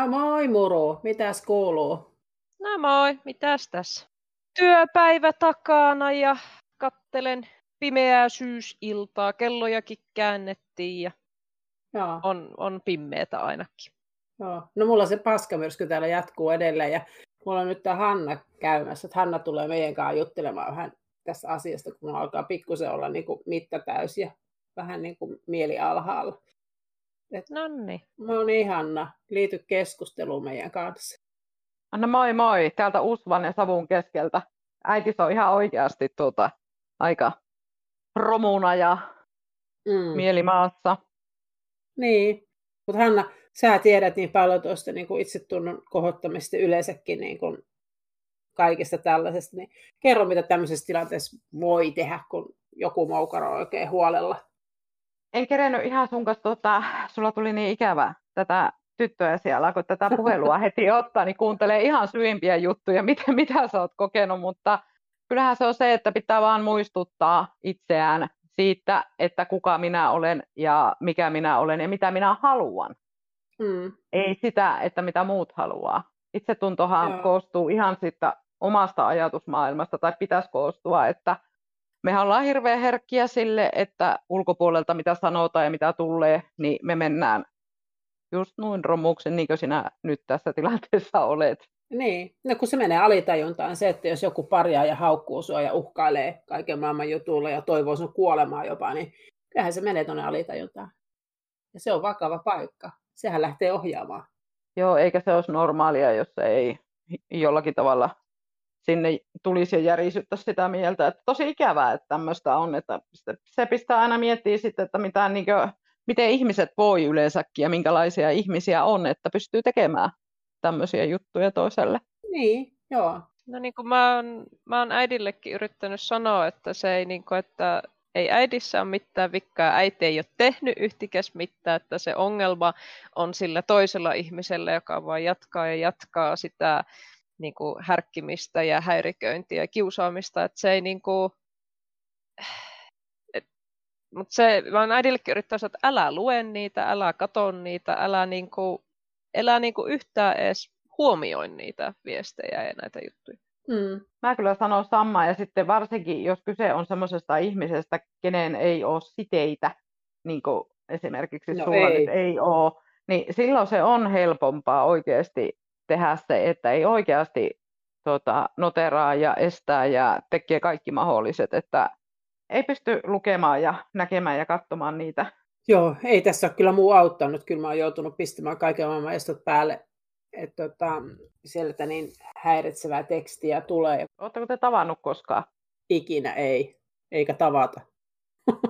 No moi muru, mitäs kuuluu? No moi, mitäs tässä? Työpäivä takana ja kattelen pimeää syysiltaa. Kellojakin käännettiin ja Joo, on, on pimeätä ainakin. joo. No mulla se paskamyrsky täällä jatkuu edelleen ja mulla on nyt tämä Hanna käymässä. Että Hanna tulee meidän kanssa juttelemaan vähän tästä asiasta, kun mulla alkaa pikkusen olla niin kuin mitta täys ja vähän niin kuin mieli alhaalla. No niin. No niin Hanna, liity keskusteluun meidän kanssa. Anna moi moi, täältä Usvan ja Savun keskeltä. Äiti on ihan oikeasti tuota, aika romuna ja Mm. mielimaassa. Niin, mutta Hanna, sä tiedät niin paljon tuosta niin kuin itsetunnon kohottamista yleensäkin niin kuin kaikesta tällaisesta, niin kerro, mitä tämmöisessä tilanteessa voi tehdä, kun joku moukaro oikein huolella. En kerennyt ihan sun kanssa, tota, sulla tuli niin ikävä tätä tyttöä siellä, kun tätä puhelua heti ottaa, niin kuuntelee ihan syvimpiä juttuja, mitä, mitä sä oot kokenut, mutta kyllähän se on se, että pitää vaan muistuttaa itseään siitä, että kuka minä olen ja mikä minä olen ja mitä minä haluan. Mm. Ei sitä, että mitä muut haluaa. Itsetuntohan Joo. koostuu ihan siitä omasta ajatusmaailmasta, tai pitäisi koostua, että me ollaan hirveän herkkiä sille, että ulkopuolelta mitä sanotaan ja mitä tulee, niin me mennään just noin romuksen, niin kuin sinä nyt tässä tilanteessa olet. Niin, no kun se menee alitajuntaan se, että jos joku parjaa ja haukkuu sua ja uhkailee kaiken maailman jutulla ja toivoo sun kuolemaa jopa, niin kyllähän se menee tuonne alitajuntaan. Ja se on vakava paikka. Sehän lähtee ohjaamaan. Joo, eikä se olisi normaalia, jos se ei jollakin tavalla sinne tulisi ja sitä mieltä. Että tosi ikävää, että tämmöistä on, että se- se pistää aina miettiä sitten, että mitä, niin kuin, miten ihmiset voi yleensäkin ja minkälaisia ihmisiä on, että pystyy tekemään tämmöisiä juttuja toiselle. Niin, joo. No niin kuin mä oon, mä oon äidillekin yrittänyt sanoa, että se ei niin kuin, että ei äidissä ole mitään vikkaa, äiti ei ole tehnyt yhtikäs mitään, että se ongelma on sillä toisella ihmisellä, joka vaan jatkaa ja jatkaa sitä niin kuin härkkimistä ja häiriköintiä ja kiusaamista, että se ei niin kuin, et, mutta se, mä oon äidillekin yrittänyt sanoa, että älä lue niitä, älä katso niitä, älä niin kuin, älä niin kuin yhtään edes huomioi niitä viestejä ja näitä juttuja. Mm. Mä kyllä sanon samaa, ja sitten varsinkin, jos kyse on semmoisesta ihmisestä, kenen ei ole siteitä, niin kuin esimerkiksi No sulla ei. nyt ei ole, niin silloin se on helpompaa oikeasti tehdä se, että ei oikeasti tota, noteraa ja estää ja tekee kaikki mahdolliset, että ei pysty lukemaan ja näkemään ja katsomaan niitä. Joo, ei tässä ole kyllä muu auttanut. Kyllä mä oon joutunut pistämään kaiken maailman estot päälle. Että tota, sieltä niin häiritsevää tekstiä tulee. Oletteko te tavannut koskaan? Ikinä ei, eikä tavata.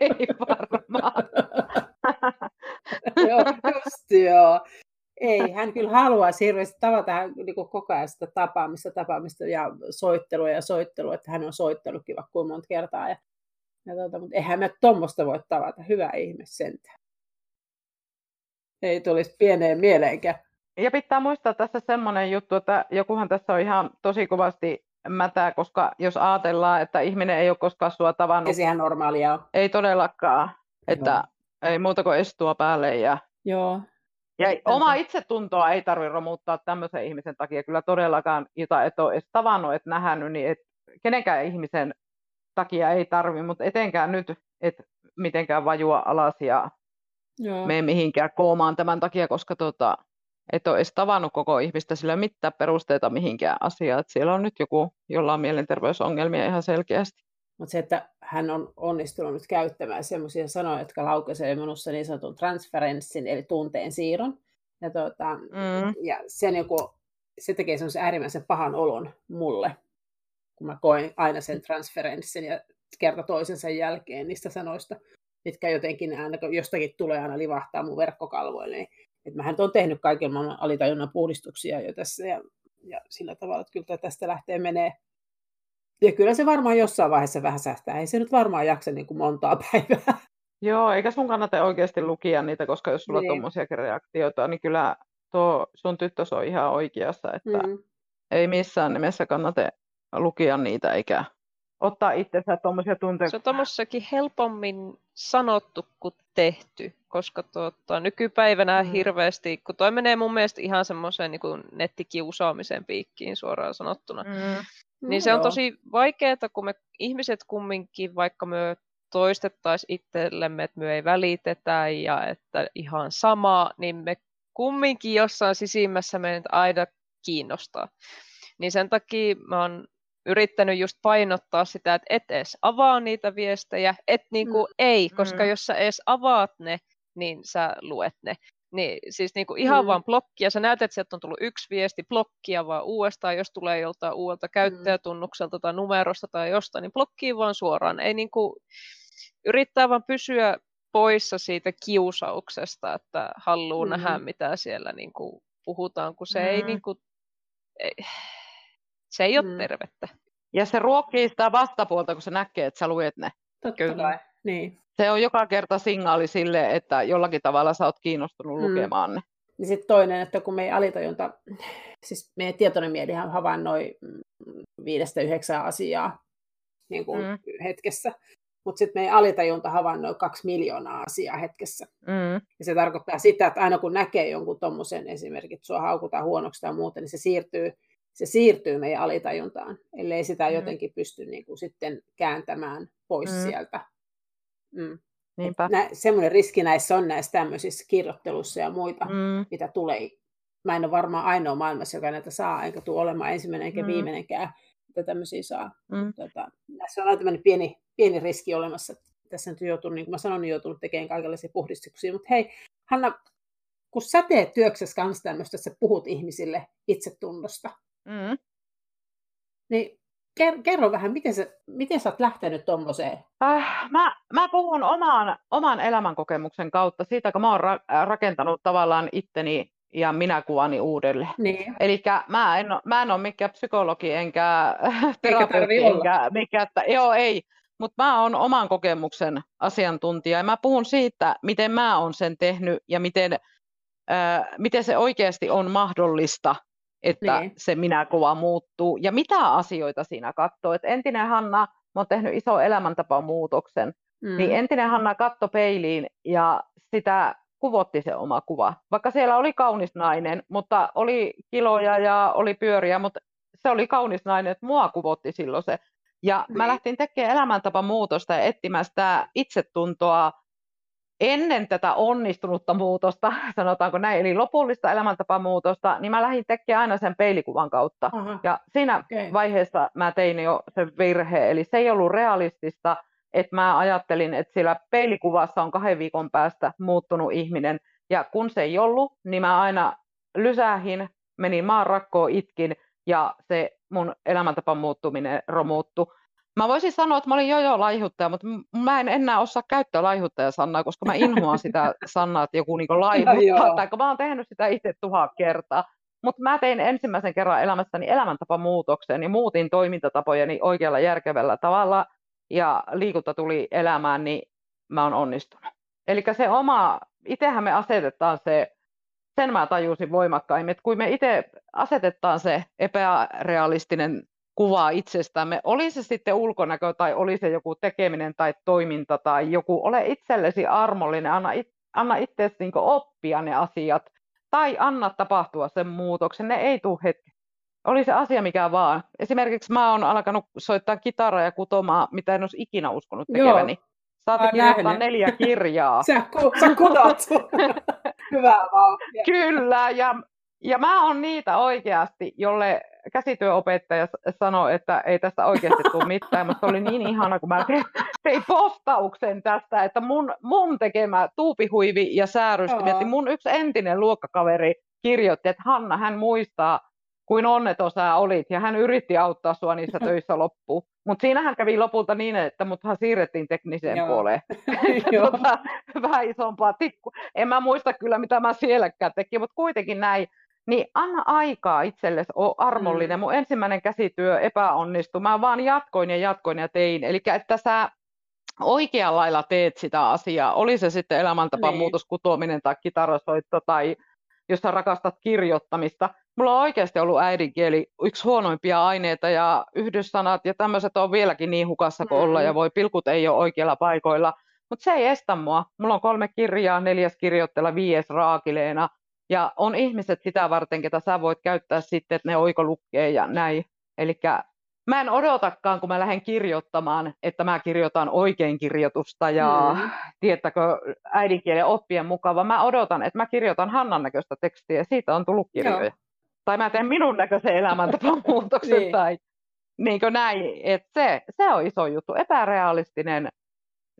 ei varmaan. joo, just joo. Ei, hän kyllä haluaisi hirveästi tavata hän, niin kuin koko ajan sitä tapaamista, tapaamista ja soittelua ja soittelua, että hän on soittanutkin vaikka kuinka monta kertaa. Ja, ja tota, mutta eihän me tuommoista voi tavata. Hyvä ihme sentään. Ei tulisi pieneen mieleenkään. Ja pitää muistaa tässä semmoinen juttu, että jokuhan tässä on ihan tosi kovasti mätää, koska jos ajatellaan, että ihminen ei ole koskaan sua Ei tavannut, ihan normaalia ole. ei todellakaan, että ei muuta kuin estua päälle. Ja, Joo. Ja oma itsetuntoa ei tarvitse romuttaa tämmöisen ihmisen takia kyllä todellakaan, jota et ole edes tavannut, et nähnyt, niin et, kenenkään ihmisen takia ei tarvi, mutta etenkään nyt, et mitenkään vajua alas ja Joo. mene mihinkään koomaan tämän takia, koska tota, et ole edes tavannut koko ihmistä, sillä mitään perusteita mihinkään asiaan. Et siellä on nyt joku, jolla on mielenterveysongelmia ihan selkeästi. Mutta se, että hän on onnistunut nyt käyttämään sellaisia sanoja, jotka laukaisee minussa niin sanotun transferenssin, eli tunteen siirron. Ja, tuota, Mm. ja se, niin kuin, se tekee semmoisen äärimmäisen pahan olon mulle, kun mä koen aina sen transferenssin ja kerta toisensa jälkeen niistä sanoista, mitkä jotenkin aina, kun jostakin tulee aina livahtaa mun verkkokalvoille. Niin, että mähän on tehnyt kaiken maailman alitajunnan puhdistuksia jo tässä ja, ja sillä tavalla, että kyllä tästä lähtee menee. Ja kyllä se varmaan jossain vaiheessa vähän sähtää. Ei se nyt varmaan jaksa niin kuin montaa päivää. Joo, eikä sun kannata oikeasti lukia niitä, koska jos sulla on Niin. tuommoisia reaktioita, niin kyllä tuo sun tyttös on ihan oikeassa, että Mm. ei missään nimessä kannata lukia niitä eikä ottaa itsensä tuommoisia tunteita. Se on tuommoissakin helpommin sanottu kuin tehty, koska tuota, nykypäivänä mm. hirveästi, kun toi menee mun mielestä ihan semmoiseen niin nettikiusaamisen piikkiin suoraan sanottuna, mm. Niin no, se on joo. tosi vaikeaa, kun me ihmiset kumminkin, vaikka me toistettaisiin itsellemme, että me ei välitetä ja että ihan sama, niin me kumminkin jossain sisimmässä meidät aina kiinnostaa. Niin sen takia mä oon yrittänyt just painottaa sitä, että et edes avaa niitä viestejä, et niin kuin mm. ei, koska mm. jos sä edes avaat ne, niin sä luet ne. Niin, siis niin kuin ihan mm. vaan blokkia. Sä näet, että sieltä on tullut yksi viesti, blokkia vaan uudestaan, jos tulee joltain uudelta mm. käyttäjätunnukselta tai numerosta tai jostain, niin blokkii vaan suoraan. Ei niin kuin, yrittää vaan pysyä poissa siitä kiusauksesta, että haluaa mm. nähdä, mitä siellä niin kuin puhutaan, kun se mm. ei, niin kuin, ei, se ei ole mm. tervettä. Ja se ruokkii sitä vastapuolta, kun se näkee, että sä luet ne. Totta Kyllä. Kai. Niin. Se on joka kerta signaali sille, että jollakin tavalla sä oot kiinnostunut mm. lukemaan ne. Ja sitten toinen, että kun meidän alitajunta, siis meidän tietoinen mielihän havainnoi viidestä yhdeksää asiaa niin kuin mm. hetkessä, mutta sitten meidän alitajunta havainnoi kaksi miljoonaa asiaa hetkessä. Mm. Ja se tarkoittaa sitä, että aina kun näkee jonkun tuommoisen esimerkiksi, että sua haukutaan huonoksi tai muuta, niin se siirtyy se siirtyy meidän alitajuntaan, ellei sitä mm. jotenkin pysty niin kuin sitten kääntämään pois mm. sieltä. Mm. Niinpä. Nä, semmoinen riski näissä on näissä tämmöisissä kirjoittelussa ja muita, mm. mitä tulee. Mä en ole varmaan ainoa maailmassa, joka näitä saa, enkä tule olemaan ensimmäinen enkä mm. viimeinenkään, että tämmöisiä saa. Mm. Tota, näissä on aina tämmöinen pieni, pieni riski olemassa. Tässä nyt joutunut, niin kuin mä sanoin, niin joutunut tekemään kaikenlaisia puhdistuksia. Mutta hei, Hanna, kun sä teet työksessä kanssa tämmöistä, että sä puhut ihmisille itsetunnosta, Mm. Niin kerro vähän, miten sä, miten sä oot lähtenyt tuommoiseen? Äh, mä, mä puhun oman, oman elämänkokemuksen kautta siitä, kun mä oon ra- äh, rakentanut tavallaan itteni ja minä kuvani uudelleen. Niin. Eli mä en, mä en ole mikään psykologi enkä terapeutti enkä mikä, että, joo ei, mutta mä oon oman kokemuksen asiantuntija ja mä puhun siitä, miten mä oon sen tehnyt ja miten, äh, miten se oikeasti on mahdollista että niin. se minäkuva muuttuu. Ja mitä asioita siinä katsoo. Et entinen Hanna, mä oon tehnyt iso elämäntapamuutoksen, niin mm. niin entinen Hanna katto peiliin ja sitä kuvotti se oma kuva. Vaikka siellä oli kaunis nainen, mutta oli kiloja ja oli pyöriä, mutta se oli kaunis nainen, että mua kuvotti silloin se. Ja niin. mä lähtin tekemään elämäntapamuutosta ja etsimään sitä itsetuntoa ennen tätä onnistunutta muutosta, sanotaanko näin, eli lopullista elämäntapamuutosta, niin mä lähdin tekemään aina sen peilikuvan kautta. Aha. Ja siinä okay. vaiheessa mä tein jo sen virhe, eli se ei ollut realistista, että mä ajattelin, että sillä peilikuvassa on kahden viikon päästä muuttunut ihminen, ja kun se ei ollut, niin mä aina lysähin, menin maan rakkoon, itkin, ja se mun elämäntapa muuttuminen romuuttu. Mä voisin sanoa, että mä olin jo laihuttaja, mutta mä en enää osaa käyttää laihuttaja-sanaa, koska mä inhoan sitä sanaa, että joku niinku laihuttaa, no, tai mä oon tehnyt sitä itse tuhat kertaa. Mutta mä tein ensimmäisen kerran elämässäni elämäntapamuutoksen ja muutin toimintatapojeni oikealla järkevällä tavalla ja liikunta tuli elämään, niin mä oon onnistunut. Eli se oma, itsehän me asetetaan se, sen mä tajusin voimakkaimmin, että kun me itse asetetaan se epärealistinen kuvaa itsestämme, oli se sitten ulkonäkö tai oli se joku tekeminen tai toiminta tai joku, ole itsellesi armollinen, anna, it, anna itsesi niin oppia ne asiat tai anna tapahtua sen muutoksen, ne ei tule hetki. Oli se asia mikä vaan. Esimerkiksi mä oon alkanut soittaa kitaraa ja kutomaan, mitä en olisi ikinä uskonut tekeväni. Saatte kirjoittaa neljä kirjaa. sä, sä kutot Hyvä vaan. Kyllä, ja, ja mä oon niitä oikeasti, jolle käsityöopettaja sanoi, että ei tästä oikeasti tule mitään, mutta oli niin ihana, kun mä tein, tein postauksen tästä, että mun, mun tekemä tuupihuivi ja säärystimet, mun yksi entinen luokkakaveri kirjoitti, että Hanna, hän muistaa, kuin onneton sä olit, ja hän yritti auttaa sua niissä töissä loppuun. Mutta siinähän kävi lopulta niin, että muthan siirrettiin tekniseen Joo. puoleen. tota, vähän isompaa tikku. En mä muista kyllä, mitä mä sielläkään tekin, mutta kuitenkin näin. Niin anna aikaa itsellesi, ole armollinen. Mm. Mun ensimmäinen käsityö epäonnistui. Mä vaan jatkoin ja jatkoin ja tein. Eli että sä oikealla lailla teet sitä asiaa. Oli se sitten elämäntapan niin. muutos, kutoaminen tai kitarasoitto tai jos sä rakastat kirjoittamista, mulla on oikeasti ollut äidinkieli yksi huonoimpia aineita ja yhdyssanat ja tämmöiset on vieläkin niin hukassa kuin olla ja voi pilkut ei ole oikeilla paikoilla. Mutta se ei estä mua. Mulla on kolme kirjaa, neljäs kirjoittella, viies raakileena. Ja on ihmiset sitä varten, ketä sä voit käyttää sitten, että ne oikolukkee ja näin. Eli mä en odotakaan, kun mä lähden kirjoittamaan, että mä kirjoitan oikein kirjoitusta ja mm. tiettäkö äidinkielen oppien mukava. Mä odotan, että mä kirjoitan Hannan näköistä tekstiä ja siitä on tullut kirjoja. Joo. Tai mä teen minun näköisen elämäntapamuutoksen niin. tai niin kuin näin. Et se, se on iso juttu. Epärealistinen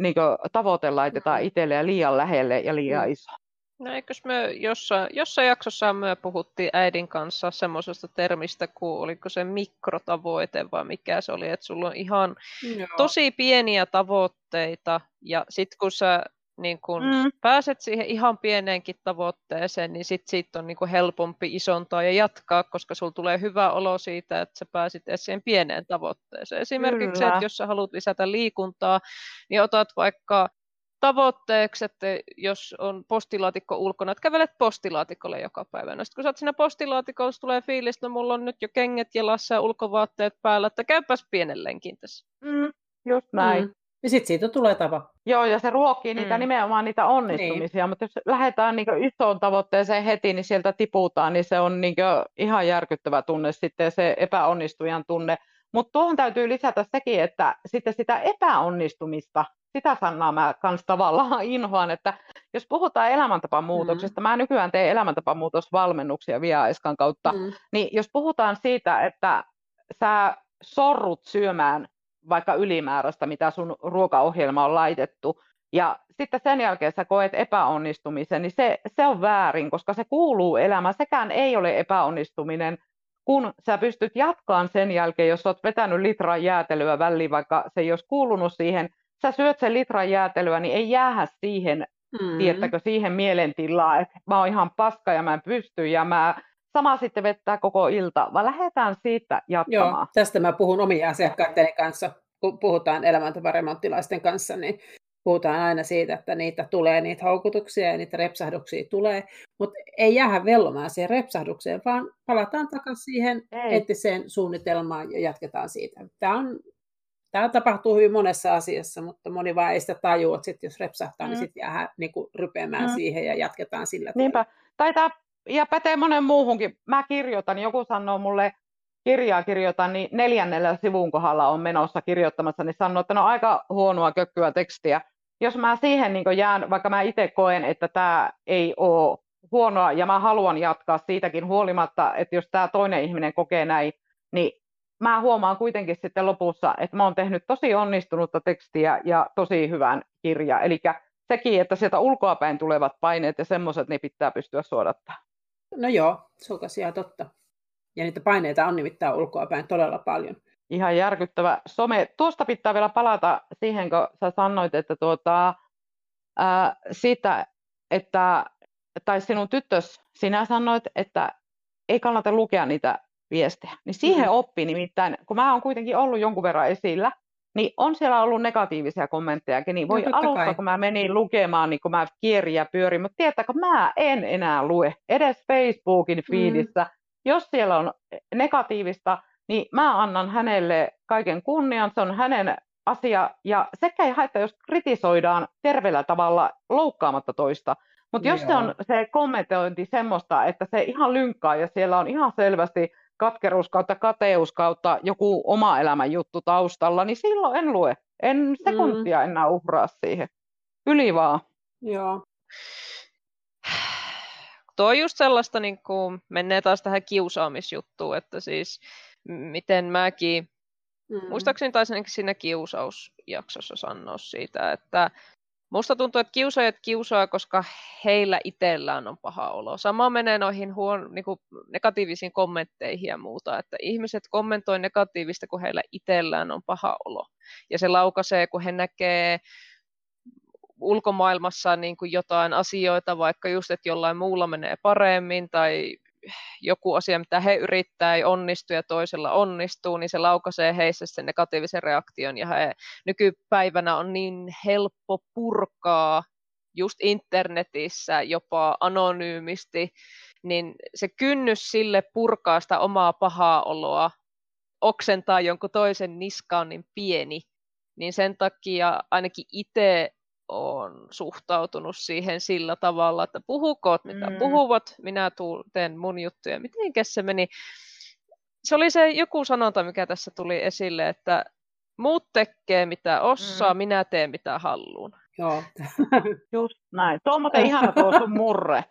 niin tavoite laitetaan mm. itselle ja liian lähelle ja liian mm. iso. No eikös me jossain, jossain jaksossa me puhuttiin äidin kanssa semmoisesta termistä kuin oliko se mikrotavoite vai mikä se oli, että sulla on ihan Joo. tosi pieniä tavoitteita ja sitten kun sä niin kun mm. pääset siihen ihan pieneenkin tavoitteeseen, niin sit siitä on niin kun helpompi isontaa ja jatkaa, koska sulla tulee hyvä olo siitä, että sä pääsit edes siihen pieneen tavoitteeseen. Esimerkiksi se, että jos sä haluat lisätä liikuntaa, niin otat vaikka tavoitteeksi, että jos on postilaatikko ulkona, että kävelet postilaatikolle joka päivä. No sitten kun sä oot siinä postilaatikolla, tulee fiilis, että no mulla on nyt jo kengät jalassa ja ulkovaatteet päällä, että käypäs pienen lenkin tässä. Mm, just näin. Mm. Ja sitten siitä tulee tapa. Joo, ja se ruokkii niitä mm. nimenomaan niitä onnistumisia, niin. mutta jos lähdetään niin isoon tavoitteeseen heti, niin sieltä tiputaan, niin se on niin ihan järkyttävä tunne sitten se epäonnistujan tunne. Mutta tuohon täytyy lisätä sekin, että sitten sitä epäonnistumista, sitä sanaa mä kans tavallaan inhoan, että jos puhutaan elämäntapamuutoksesta, mm. mä nykyään teen elämäntapamuutosvalmennuksia Via-Eskan kautta, mm. niin jos puhutaan siitä, että sä sorrut syömään vaikka ylimääräistä, mitä sun ruokaohjelma on laitettu, ja sitten sen jälkeen sä koet epäonnistumisen, niin se, se on väärin, koska se kuuluu elämään. Sekään ei ole epäonnistuminen, kun sä pystyt jatkaan sen jälkeen, jos oot vetänyt litran jäätelyä väliin, vaikka se ei olisi kuulunut siihen, sä syöt sen litran jäätelyä, niin ei jäähä siihen, mm. tiettäkö, siihen mielentilaan, että mä oon ihan paska ja mä en pysty ja mä sama sitten vettää koko ilta, vaan lähdetään siitä jatkamaan. Joo, tästä mä puhun omien asiakkaiden kanssa, kun puhutaan elämäntaparemonttilaisten kanssa, niin puhutaan aina siitä, että niitä tulee, niitä houkutuksia ja niitä repsahduksia tulee, mutta ei jäädä vellomaan siihen repsahdukseen, vaan palataan takaisin siihen ei. entiseen suunnitelmaan ja jatketaan siitä. Tämä, on, tämä tapahtuu hyvin monessa asiassa, mutta moni vaan ei sitä tajua, että sit jos repsahtaa, niin mm. niin sitten jää niin rypeämään mm. siihen ja jatketaan sillä Niinpä. Tai tämä ja pätee monen muuhunkin. Mä kirjoitan, joku sanoo mulle, kirjaa kirjoitan, niin neljännellä sivun kohdalla on menossa kirjoittamassa, niin sanoo, että no aika huonoa kökkyä tekstiä. Jos mä siihen niin jään, vaikka mä itse koen, että tämä ei ole huonoa ja mä haluan jatkaa siitäkin huolimatta, että jos tämä toinen ihminen kokee näin, niin mä huomaan kuitenkin sitten lopussa, että mä oon tehnyt tosi onnistunutta tekstiä ja tosi hyvän kirja. Eli sekin, että sieltä ulkoapäin tulevat paineet ja semmoiset, ne pitää pystyä suodattamaan. No joo, se on tosiaan totta. Ja niitä paineita on nimittäin ulkoapäin todella paljon. Ihan järkyttävä some. Tuosta pitää vielä palata siihen, kun sä sanoit, että tuota, ää, sitä, että, tai sinun tyttös, sinä sanoit, että ei kannata lukea niitä viestejä. Niin siihen mm. oppi nimittäin, kun mä oon kuitenkin ollut jonkun verran esillä, niin on siellä ollut negatiivisia kommentteja, niin voi no, alussa, kai. kun mä menin lukemaan, niin kun mä kierin ja pyörin, mutta tiedätkö, mä en enää lue edes Facebookin mm. feedissä. Mm. Jos siellä on negatiivista, niin mä annan hänelle kaiken kunnian, se on hänen asia, ja sekä ei haittaa, jos kritisoidaan terveellä tavalla loukkaamatta toista, mutta jos se on se kommentointi semmoista, että se ihan lynkkaa ja siellä on ihan selvästi katkeruus kautta kateus kautta joku oma elämän juttu taustalla, niin silloin en lue. En sekuntia mm. enää uhraa siihen. Yli vaan. Joo. Tuo on just sellaista, niin kuin, menee taas tähän kiusaamisjuttuun, että siis miten mäkin, mm. muistaakseni taisin siinä kiusausjaksossa sanoa siitä, että Musta tuntuu, että kiusaajat kiusaa, koska heillä itsellään on paha olo. Sama menee noihin huon, niin kuin negatiivisiin kommentteihin ja muuta, että ihmiset kommentoi negatiivista, kun heillä itsellään on paha olo. Ja se laukaisee, kun he näkee ulkomaailmassa niin kuin jotain asioita, vaikka just, että jollain muulla menee paremmin tai joku asia, mitä he yrittää, ei onnistu ja toisella onnistuu, niin se laukaisee heissä sen negatiivisen reaktion. Ja he nykypäivänä on niin helppo purkaa just internetissä jopa anonyymisti niin se kynnys sille purkaa sitä omaa pahaa oloa, oksentaa jonkun toisen niska on niin pieni, niin sen takia ainakin itse on suhtautunut siihen sillä tavalla, että puhukoot mitä mm. puhuvat, minä tuun, teen mun juttuja. Miten se meni? Se oli se joku sanonta, mikä tässä tuli esille, että muut tekee mitä osaa, mm. minä teen mitä haluan. Joo. Just näin. Tuo on muuten ihana tuo sun murre.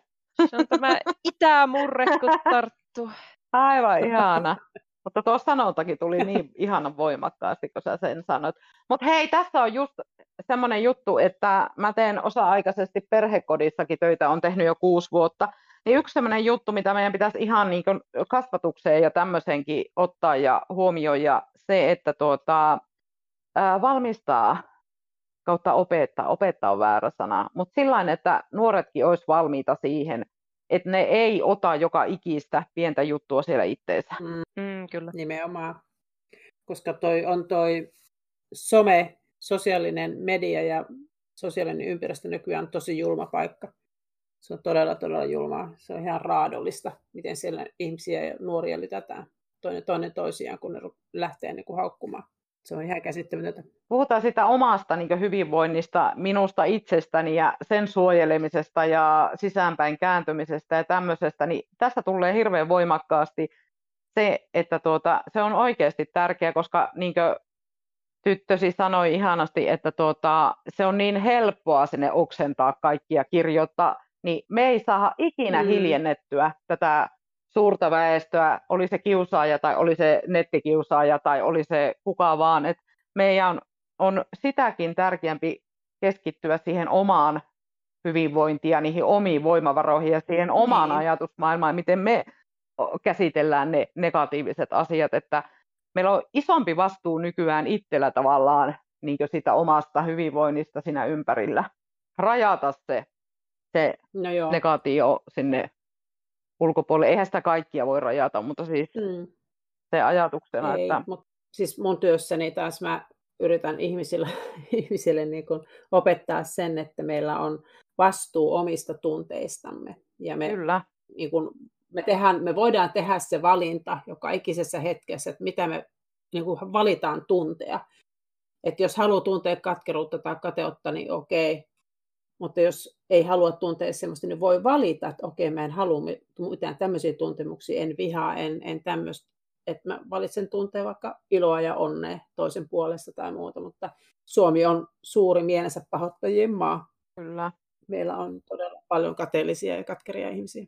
Se on tämä itämurre, kun tarttuu. Aivan ihana. Mutta tuo sanontakin tuli niin ihanan voimakkaasti, kun sä sen sanoit. Mutta hei, tässä on just semmoinen juttu, että mä teen osa-aikaisesti perhekodissakin töitä, on tehnyt jo kuusi vuotta. Niin yksi semmoinen juttu, mitä meidän pitäisi ihan niin kasvatukseen ja tämmöisenkin ottaa ja huomioida, se, että tuota, ää, valmistaa kautta opettaa, opettaa on väärä sana, mutta sillä että nuoretkin olisi valmiita siihen, että ne ei ota joka ikistä pientä juttua siellä itteensä. Mm, mm, kyllä. Nimenomaan. Koska toi on toi some, sosiaalinen media ja sosiaalinen ympäristö nykyään on tosi julma paikka. Se on todella, todella julmaa. Se on ihan raadollista, miten siellä ihmisiä ja nuoria lytätään toinen, toinen toisiaan, kun ne lähtee niin kuin haukkumaan. Se on ihan käsittämätöntä. Puhutaan sitä omasta niin hyvinvoinnista, minusta itsestäni ja sen suojelemisesta ja sisäänpäin kääntymisestä ja tämmöisestä, niin tässä tulee hirveän voimakkaasti se, että tuota, se on oikeasti tärkeä, koska niin tyttösi sanoi ihanasti, että tuota, se on niin helppoa sinne oksentaa kaikkia kirjoittaa, niin me ei saa ikinä mm. hiljennettyä tätä suurta väestöä, oli se kiusaaja tai oli se nettikiusaaja tai oli se kuka vaan, että meidän on sitäkin tärkeämpi keskittyä siihen omaan hyvinvointiin ja niihin omiin voimavaroihin ja siihen omaan niin. ajatusmaailmaan, miten me käsitellään ne negatiiviset asiat, että meillä on isompi vastuu nykyään itsellä tavallaan niin sitä omasta hyvinvoinnista siinä ympärillä. Rajata se, se no negaatio sinne ulkopuolelle. Eihän sitä kaikkia voi rajata, mutta siis mm. se ajatuksena, Ei, että... Mut, siis mun työssäni taas mä yritän ihmisille, ihmisille niin kuin opettaa sen, että meillä on vastuu omista tunteistamme. Ja me, Kyllä. Niin kuin, me, tehdään, me voidaan tehdä se valinta joka ikisessä hetkessä, että mitä me niin kuin valitaan tuntea. Että jos haluaa tuntea katkeruutta tai kateutta, niin okei, mutta jos ei halua tuntea sellaista, niin voi valita, että okei, mä en halua mitään tämmöisiä tuntemuksia, en vihaa, en, en tämmöistä, että mä valitsen tuntea vaikka iloa ja onnea toisen puolesta tai muuta, mutta Suomi on suuri mielensä pahoittajien maa. Kyllä. Meillä on todella paljon kateellisia ja katkeria ihmisiä.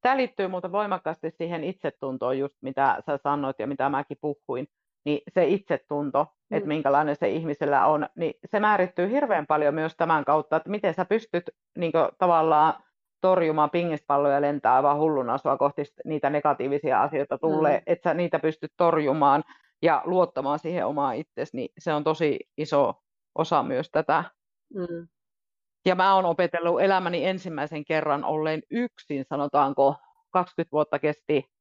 Tämä liittyy muuten voimakkaasti siihen itsetuntoon, just mitä sä sanoit ja mitä mäkin puhuin niin se itsetunto, mm. että minkälainen se ihmisellä on, niin se määrittyy hirveän paljon myös tämän kautta, että miten sä pystyt niin kuin, tavallaan torjumaan pingispalloja lentää vaan hulluna sua kohti niitä negatiivisia asioita tulee, mm. että sä niitä pystyt torjumaan ja luottamaan siihen omaan itsesi, niin se on tosi iso osa myös tätä. Mm. Ja mä oon opetellut elämäni ensimmäisen kerran olleen yksin, sanotaanko 20 vuotta kesti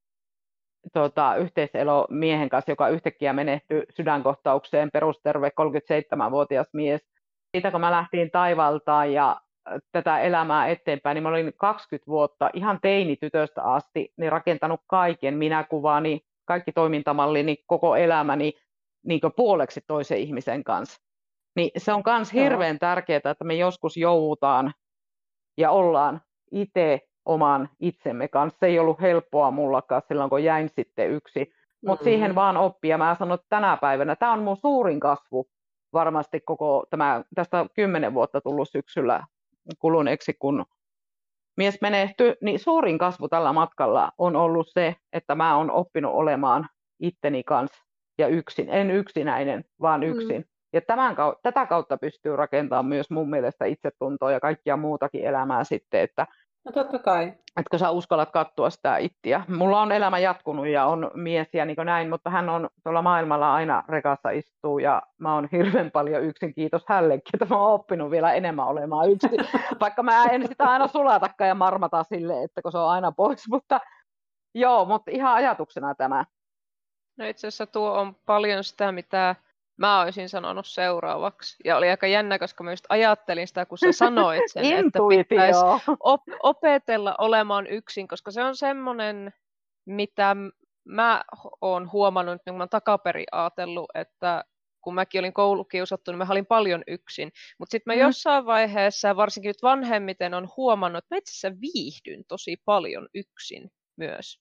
tota, yhteiselo miehen kanssa, joka yhtäkkiä menehtyi sydänkohtaukseen, perusterve 37-vuotias mies. Siitä kun mä lähtiin taivaltaan ja tätä elämää eteenpäin, niin mä olin 20 vuotta ihan teinitytöstä asti niin rakentanut kaiken minäkuvani, kaikki toimintamallini, koko elämäni niin puoleksi toisen ihmisen kanssa. Niin se on myös hirveän tärkeää, että me joskus joudutaan ja ollaan itse oman itsemme kanssa. Se ei ollut helppoa mullakaan silloin, kun jäin sitten yksi, mutta mm-hmm. siihen vaan oppia. Mä sanon, että tänä päivänä tämä on mun suurin kasvu varmasti koko tämä, tästä kymmenen vuotta tullut syksyllä kuluneeksi, kun mies menehtyi, niin suurin kasvu tällä matkalla on ollut se, että mä oon oppinut olemaan itteni kanssa ja yksin. En yksinäinen, vaan mm. yksin. Mm. Ja tämän, tätä kautta pystyy rakentamaan myös mun mielestä itsetuntoa ja kaikkia muutakin elämää sitten, että No totta kai. Että kun sä uskallat katsoa sitä ittiä. Mulla on elämä jatkunut ja on mies ja niin näin, mutta hän on tuolla maailmalla aina rekassa istuu ja mä oon hirveän paljon yksin, kiitos hänellekin, että mä oon oppinut vielä enemmän olemaan yksin. Vaikka mä en sitä aina sulatakaan ja marmata sille, että kun se on aina pois, mutta joo, mutta ihan ajatuksena tämä. No itse asiassa tuo on paljon sitä, mitä Mä olisin sanonut seuraavaksi. Ja oli aika jännä, koska mä just ajattelin sitä, kun sä sanoit sen, että pitäisi op- opetella olemaan yksin, koska se on semmoinen, mitä mä oon huomannut, niin mä oon takaperin ajatellut, että kun mäkin olin koulukiusattu, niin mä olin paljon yksin. Mutta sitten mä mm. jossain vaiheessa, varsinkin nyt vanhemmiten, on huomannut, että mä itse asiassa viihdyn tosi paljon yksin myös.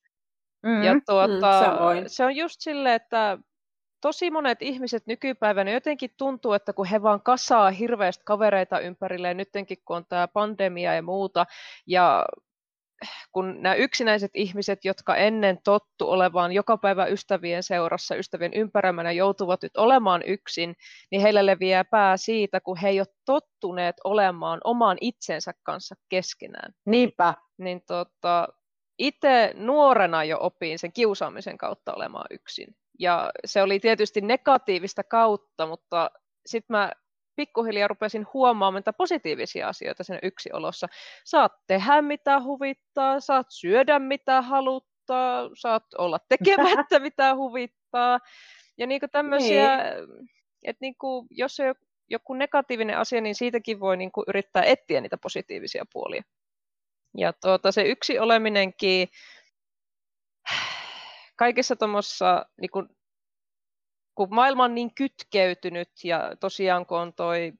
Mm. Ja tuota, mm, se on just silleen, että tosi monet ihmiset nykypäivänä jotenkin tuntuu, että kun he vaan kasaa hirveästi kavereita ympärilleen, nytkin kun on tämä pandemia ja muuta, ja kun nämä yksinäiset ihmiset, jotka ennen tottu olemaan joka päivä ystävien seurassa, ystävien ympäröimänä, joutuvat nyt olemaan yksin, niin heillä leviää pää siitä, kun he ei ole tottuneet olemaan oman itsensä kanssa keskenään. Niinpä. Niin tota, itse nuorena jo opin sen kiusaamisen kautta olemaan yksin. Ja se oli tietysti negatiivista kautta, mutta sitten mä pikkuhiljaa rupesin huomaamaan mitä positiivisia asioita sen yksiolossa. Saat tehdä mitä huvittaa, saat syödä mitä haluttaa, saat olla tekemättä mitä huvittaa. Ja niinku tämmöisiä, niin. että niinku, jos on joku negatiivinen asia, niin siitäkin voi niinku yrittää etsiä niitä positiivisia puolia. Ja tuota, se yksi oleminenkin kaikessa tuommoissa niin kun maailma on niin kytkeytynyt ja tosiaan kun on toi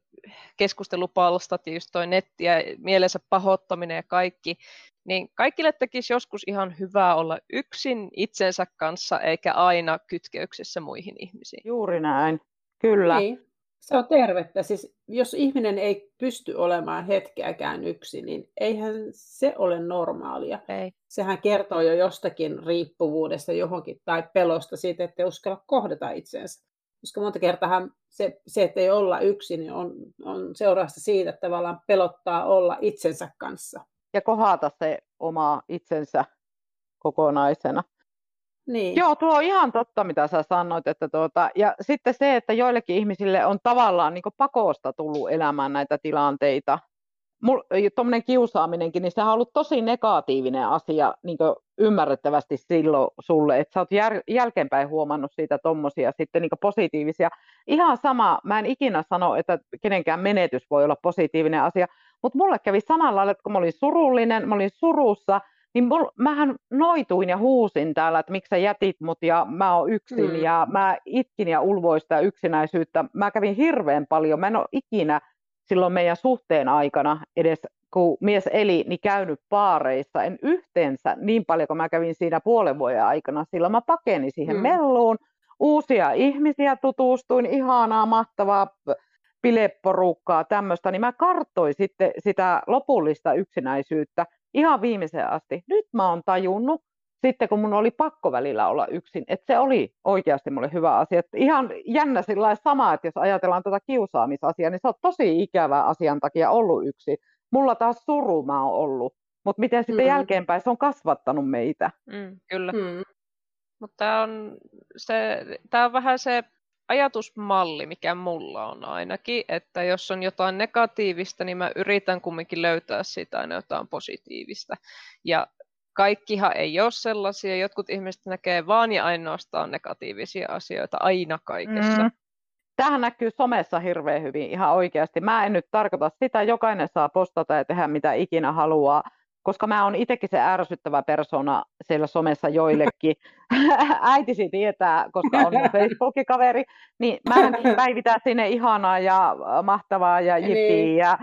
keskustelupalstat ja just toi netti ja mielensä pahoittaminen ja kaikki, niin kaikille tekisi joskus ihan hyvää olla yksin itsensä kanssa eikä aina kytkeyksessä muihin ihmisiin. Juuri näin, kyllä. Niin. Se on tervettä. Siis jos ihminen ei pysty olemaan hetkeäkään yksin, niin eihän se ole normaalia. Ei. Sehän kertoo jo jostakin riippuvuudesta johonkin tai pelosta siitä, että ei uskalla kohdata itsensä. Koska monta kertaa se, se, että ei olla yksin, niin on, on seurausta siitä, että tavallaan pelottaa olla itsensä kanssa. Ja kohata se oma itsensä kokonaisena. Niin. Joo, tuo on ihan totta, mitä sä sanoit. Että tuota, ja sitten se, että joillekin ihmisille on tavallaan niin pakosta tullut elämään näitä tilanteita. Tuommoinen kiusaaminenkin, niin sehän on ollut tosi negatiivinen asia niin ymmärrettävästi silloin sulle, että sä oot jär, jälkeenpäin huomannut siitä tuommoisia sitten niin positiivisia. Ihan sama, mä en ikinä sano, että kenenkään menetys voi olla positiivinen asia, mutta mulle kävi samalla että kun mä olin surullinen, mä olin surussa – niin mul, mähän noituin ja huusin täällä, että miksi sä jätit mut ja mä oon yksin mm. ja mä itkin ja ulvoista yksinäisyyttä. Mä kävin hirveän paljon, mä en ole ikinä silloin meidän suhteen aikana edes kun mies eli, niin käynyt paareissa, en yhteensä niin paljon kuin mä kävin siinä puolen vuoden aikana, sillä mä pakenin siihen mm. melluun, uusia ihmisiä tutustuin, ihanaa, mahtavaa bileporukkaa, tämmöistä, niin mä kartoin sitten sitä lopullista yksinäisyyttä ihan viimeiseen asti. Nyt mä oon tajunnut, sitten kun mun oli pakko välillä olla yksin, että se oli oikeasti mulle hyvä asia. Että ihan jännä sillä sama, että jos ajatellaan tätä kiusaamisasiaa, niin se on tosi ikävä asian takia ollut yksin. Mulla taas suru mä oon ollut. Mutta miten sitten mm. jälkeenpäin se on kasvattanut meitä. Mm, kyllä. Mm. Mutta tämä on, se, tää on vähän se ajatusmalli, mikä mulla on ainakin, että jos on jotain negatiivista, niin mä yritän kumminkin löytää siitä aina jotain positiivista. Ja kaikkihan ei ole sellaisia, jotkut ihmiset näkee vaan ja ainoastaan negatiivisia asioita aina kaikessa. Mm. Tähän näkyy somessa hirveän hyvin ihan oikeasti. Mä en nyt tarkoita sitä, jokainen saa postata ja tehdä mitä ikinä haluaa, koska mä oon itsekin se ärsyttävä persona siellä somessa joillekin. Äitisi tietää, koska on Facebookin kaveri, niin mä päivitän sinne ihanaa ja mahtavaa ja jippiä. Niin. Ja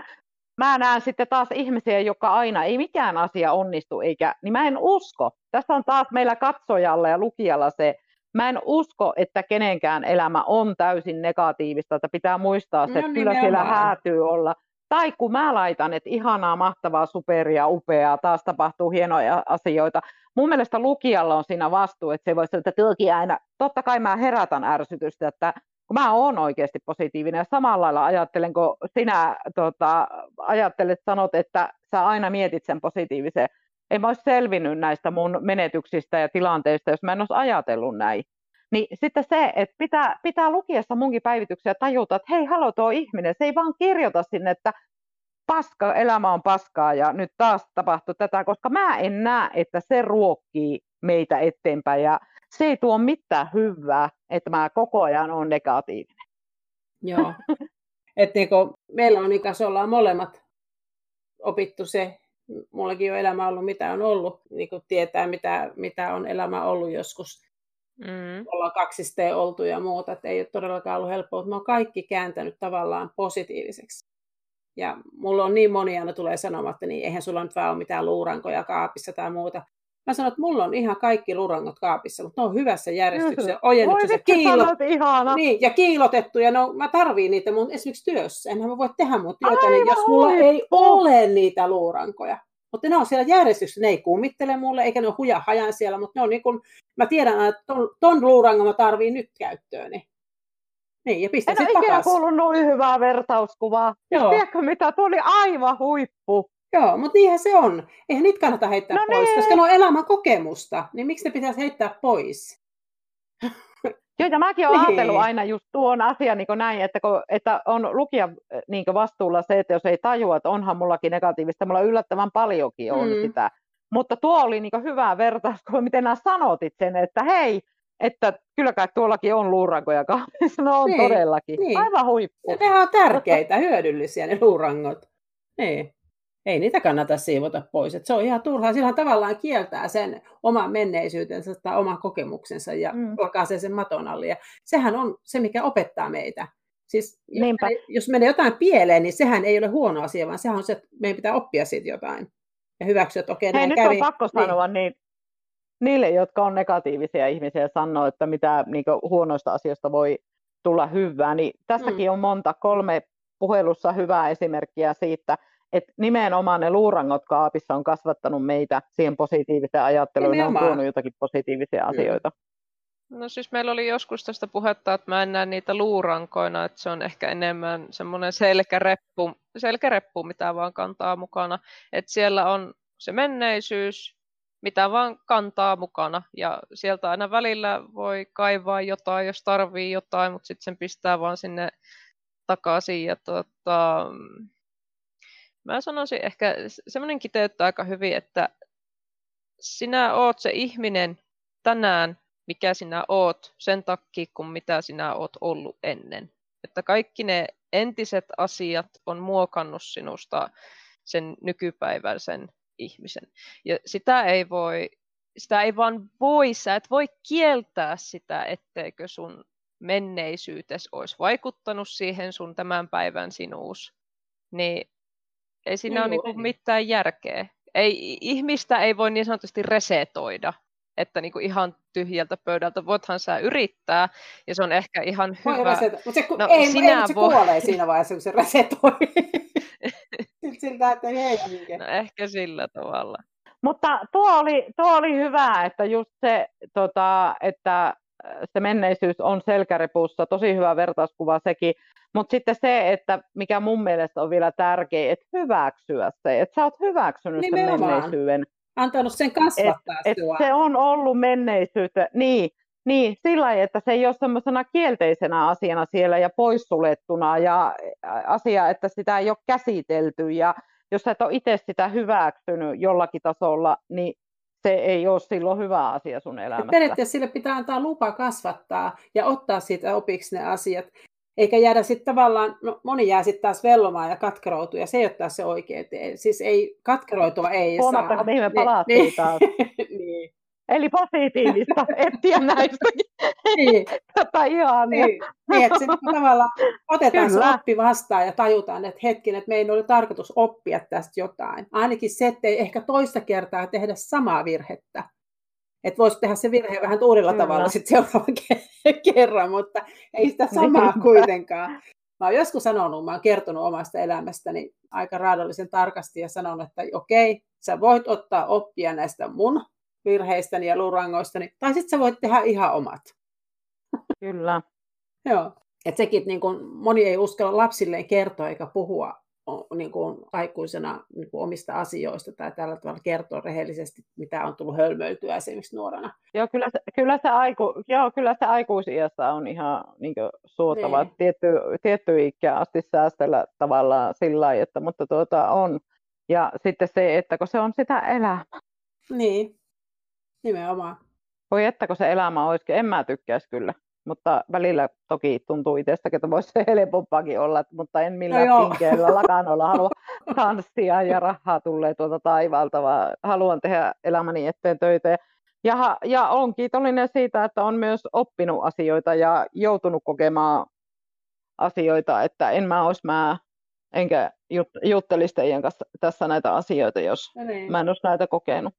mä näen sitten taas ihmisiä, joka aina ei mikään asia onnistu, eikä, niin mä en usko. Tässä on taas meillä katsojalla ja lukijalla se, mä en usko, että kenenkään elämä on täysin negatiivista, että pitää muistaa se, no, että kyllä siellä häätyy olla tai kun mä laitan, että ihanaa, mahtavaa, superia, upeaa, taas tapahtuu hienoja asioita. Mun mielestä lukijalla on siinä vastuu, että se voisi että tuokin aina, totta kai mä herätän ärsytystä, että kun mä oon oikeasti positiivinen ja samalla lailla ajattelen, kun sinä tota, ajattelet, sanot, että sä aina mietit sen positiivisen. Ei mä olisi selvinnyt näistä mun menetyksistä ja tilanteista, jos mä en olisi ajatellut näin. Niin sitten se, että pitää, pitää lukiessa munkin päivityksiä tajuta, että hei, halo tuo ihminen, se ei vaan kirjoita sinne, että paska, elämä on paskaa ja nyt taas tapahtuu tätä, koska mä en näe, että se ruokkii meitä eteenpäin ja se ei tuo mitään hyvää, että mä koko ajan on negatiivinen. Joo. Et niinku, meillä on ikäs ollaan molemmat opittu se, mullakin on elämä ollut mitä on ollut, niin kuin tietää mitä, mitä on elämä ollut joskus. Mm. Ollaan kaksisteen oltu ja muuta, että ei ole todellakaan ollut helppoa, mutta mä oon kaikki kääntänyt tavallaan positiiviseksi. Ja mulla on niin monia, ne tulee sanomaan, että niin, eihän sulla nyt vaan ole mitään luurankoja kaapissa tai muuta. Mä sanon, että mulla on ihan kaikki luurangot kaapissa, mutta ne on hyvässä järjestyksessä, ojennuksessa, kiilot, niin, ja kiilotettu, ja no, mä tarviin niitä mun esimerkiksi työssä. Enhän mä voi tehdä mun työtä, niin jos mulla ei ole niitä luurankoja. Mutta ne on siellä järjestyksessä, ne ei kummittele mulle, eikä ne ole huja hajan siellä, mutta ne on niin kuin, mä tiedän, että ton, ton luurangon mä tarviin nyt käyttöön. Niin, ja pistän en ole ikinä kuullut noin hyvää vertauskuvaa. Joo. Tiedätkö mitä, tuo oli aivan huippu. Joo, mutta niinhän se on. Eihän niitä kannata heittää no pois, niin. koska ne on elämän kokemusta. Niin miksi ne pitäisi heittää pois? Joo, ja mäkin olen niin. ajatellut aina just tuon asian niin näin, että, kun, että on lukija niin vastuulla se, että jos ei tajua, että onhan mullakin negatiivista, mulla yllättävän paljonkin on mm. sitä. Mutta tuo oli niin hyvä vertaus, kun miten nämä sanotit sen, että hei, että kylläkään tuollakin on luurankoja kaapissa. No on niin, todellakin. Niin. Aivan huippu. Ne on tärkeitä, hyödyllisiä ne luurangot. Niin. Ei niitä kannata siivota pois. Et se on ihan turhaa. Silloin tavallaan kieltää sen oman menneisyytensä tai oman kokemuksensa ja mm. lakaisee sen maton alle. Ja sehän on se, mikä opettaa meitä. Siis jos, jos menee jotain pieleen, niin sehän ei ole huono asia, vaan sehän on se, että meidän pitää oppia siitä jotain. Ja hyväksyä, että okei, Hei, nyt kävi. on pakko niin. sanoa, niin niille, jotka on negatiivisia ihmisiä ja sanoo, että mitä niin huonoista asioista voi tulla hyvää, niin tässäkin mm. on monta, kolme puhelussa hyvää esimerkkiä siitä, että nimenomaan ne luurangot kaapissa on kasvattanut meitä siihen positiiviseen ajatteluun, ne on tuonut jotakin positiivisia asioita. No siis meillä oli joskus tästä puhetta, että mä en näe niitä luurankoina, että se on ehkä enemmän semmoinen selkäreppu, selkäreppu, mitä vaan kantaa mukana. Että siellä on se menneisyys, mitä vaan kantaa mukana. Ja sieltä aina välillä voi kaivaa jotain, jos tarvii jotain, mutta sitten sen pistää vaan sinne takaisin. Ja tota, mä sanoisin ehkä, semmoinen kiteyttää aika hyvin, että sinä oot se ihminen tänään, mikä sinä oot, sen takia, kun mitä sinä oot ollut ennen. Että kaikki ne entiset asiat on muokannut sinusta sen nykypäiväisen ihmisen. Ja sitä ei voi, sitä ei vaan voi, sä et voi kieltää sitä, etteikö sun menneisyytes olisi vaikuttanut siihen sun tämän päivän sinuus. Niin ei siinä niin ole niinku mitään järkeä. Ei, ihmistä ei voi niin sanotusti resetoida, että niinku ihan tyhjältä pöydältä. Voithan sä yrittää, ja se on ehkä ihan voi hyvä. Reseta- mutta se, no, ei, sinä ei, se voi... kuolee siinä vaiheessa, kun se resetoi. Siltä, että ei no, ehkä sillä tavalla. Mutta tuo oli, tuo oli hyvä, että just se, tota, että se menneisyys on selkärepussa, tosi hyvä vertauskuva sekin, mutta sitten se, että mikä mun mielestä on vielä tärkeä, että hyväksyä se, että sä oot hyväksynyt Nimenomaan. sen menneisyyden. Antanut sen kasvattaa et, et se on ollut menneisyyttä, niin, niin, sillä lailla, että se ei ole semmoisena kielteisenä asiana siellä ja poissulettuna ja asia, että sitä ei ole käsitelty ja jos sä et ole itse sitä hyväksynyt jollakin tasolla, niin se ei ole silloin hyvä asia sun elämässä. Periaatteessa sille pitää antaa lupa kasvattaa ja ottaa siitä opiksi ne asiat. Eikä jäädä sitten tavallaan, no moni jää sitten taas vellomaan ja katkeroituu, ja se ei ole taas se oikea tee. Siis ei, katkeroitua ei Huomattako, saa. mihin me palattiin niin, taas. niin. Eli positiivista etsiä näistäkin. niin. Tätä ihania. Niin, niin että sitten tavallaan otetaan Kyllä. se oppi vastaan ja tajutaan, että hetken, että meidän oli tarkoitus oppia tästä jotain. Ainakin se, että ei ehkä toista kertaa tehdä samaa virhettä. Että voisi tehdä se virhe vähän uudella Kyllä. tavalla sitten seuraavan kerran, mutta ei sitä samaa kuitenkaan. Mä oon joskus sanonut, mä oon kertonut omasta elämästäni aika raadollisen tarkasti ja sanonut, että okei, sä voit ottaa oppia näistä mun virheistäni ja luurangoistani, tai sitten sä voit tehdä ihan omat. Kyllä. Joo. Et sekin, niin kun moni ei uskalla lapsilleen kertoa eikä puhua niin kuin aikuisena niin kuin omista asioista tai tällä tavalla kertoa rehellisesti, mitä on tullut hölmöiltyä esimerkiksi nuorena. Joo, kyllä se, kyllä se, aiku, joo, kyllä se aikuisiässä on ihan niin suotava niin. tietty, tietty ikä asti säästellä tavallaan sillä lailla, että, mutta tuota on. Ja sitten se, että kun se on sitä elämää. Niin, nimenomaan. Voi että kun se elämä olisikin, en mä tykkäisi kyllä. mutta välillä toki tuntuu itsestäkin, että voisi se helpompaakin olla, mutta en millään no pinkeillä lakanoilla halua tanssia ja rahaa tulee tuolta taivaalta, vaan haluan tehdä elämäni eteen töitä. Ja, ja olen kiitollinen siitä, että on myös oppinut asioita ja joutunut kokemaan asioita, että en mä olisi mä, enkä jut- juttelisi teidän kanssa tässä näitä asioita, jos no niin. mä en olisi näitä kokenut.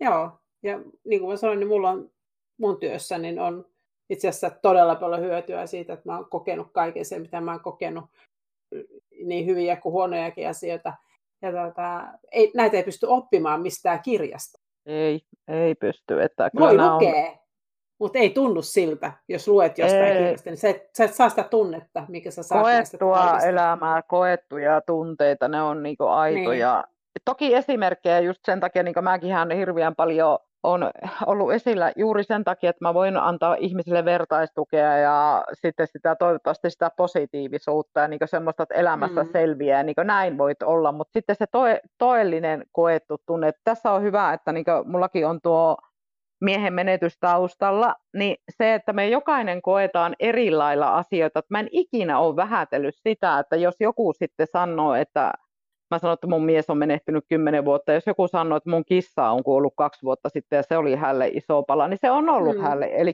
Joo, ja niin kuin mä sanoin, niin mulla on mun työssä niin on itse asiassa todella paljon hyötyä siitä, että mä oon kokenut kaiken sen, mitä mä oon kokenut, niin hyviä kuin huonojakin asioita. Ja tuota, ei, näitä ei pysty oppimaan mistään kirjasta. Ei, ei pysty. Että Voi lukea, on... mutta ei tunnu siltä, jos luet jostain ei. kirjasta, niin sä et, sä et saa sitä tunnetta, mikä sä saat Koettua elämää, koettuja tunteita, ne on niinku aitoja. Niin. Toki esimerkkejä just sen takia, niin mäkin hirveän paljon on ollut esillä juuri sen takia, että mä voin antaa ihmisille vertaistukea ja sitten sitä toivottavasti sitä positiivisuutta ja niin semmoista, että elämässä mm. selviää niin näin voit olla, mutta sitten se toe, toellinen koettu tunne, että tässä on hyvä, että niin mullakin on tuo miehen menetys taustalla, niin se, että me jokainen koetaan eri lailla asioita, että mä en ikinä ole vähätellyt sitä, että jos joku sitten sanoo, että mä sanon, että mun mies on menehtynyt kymmenen vuotta. Jos joku sanoo, että mun kissa on kuollut kaksi vuotta sitten ja se oli hälle iso pala, niin se on ollut mm. hälle. Eli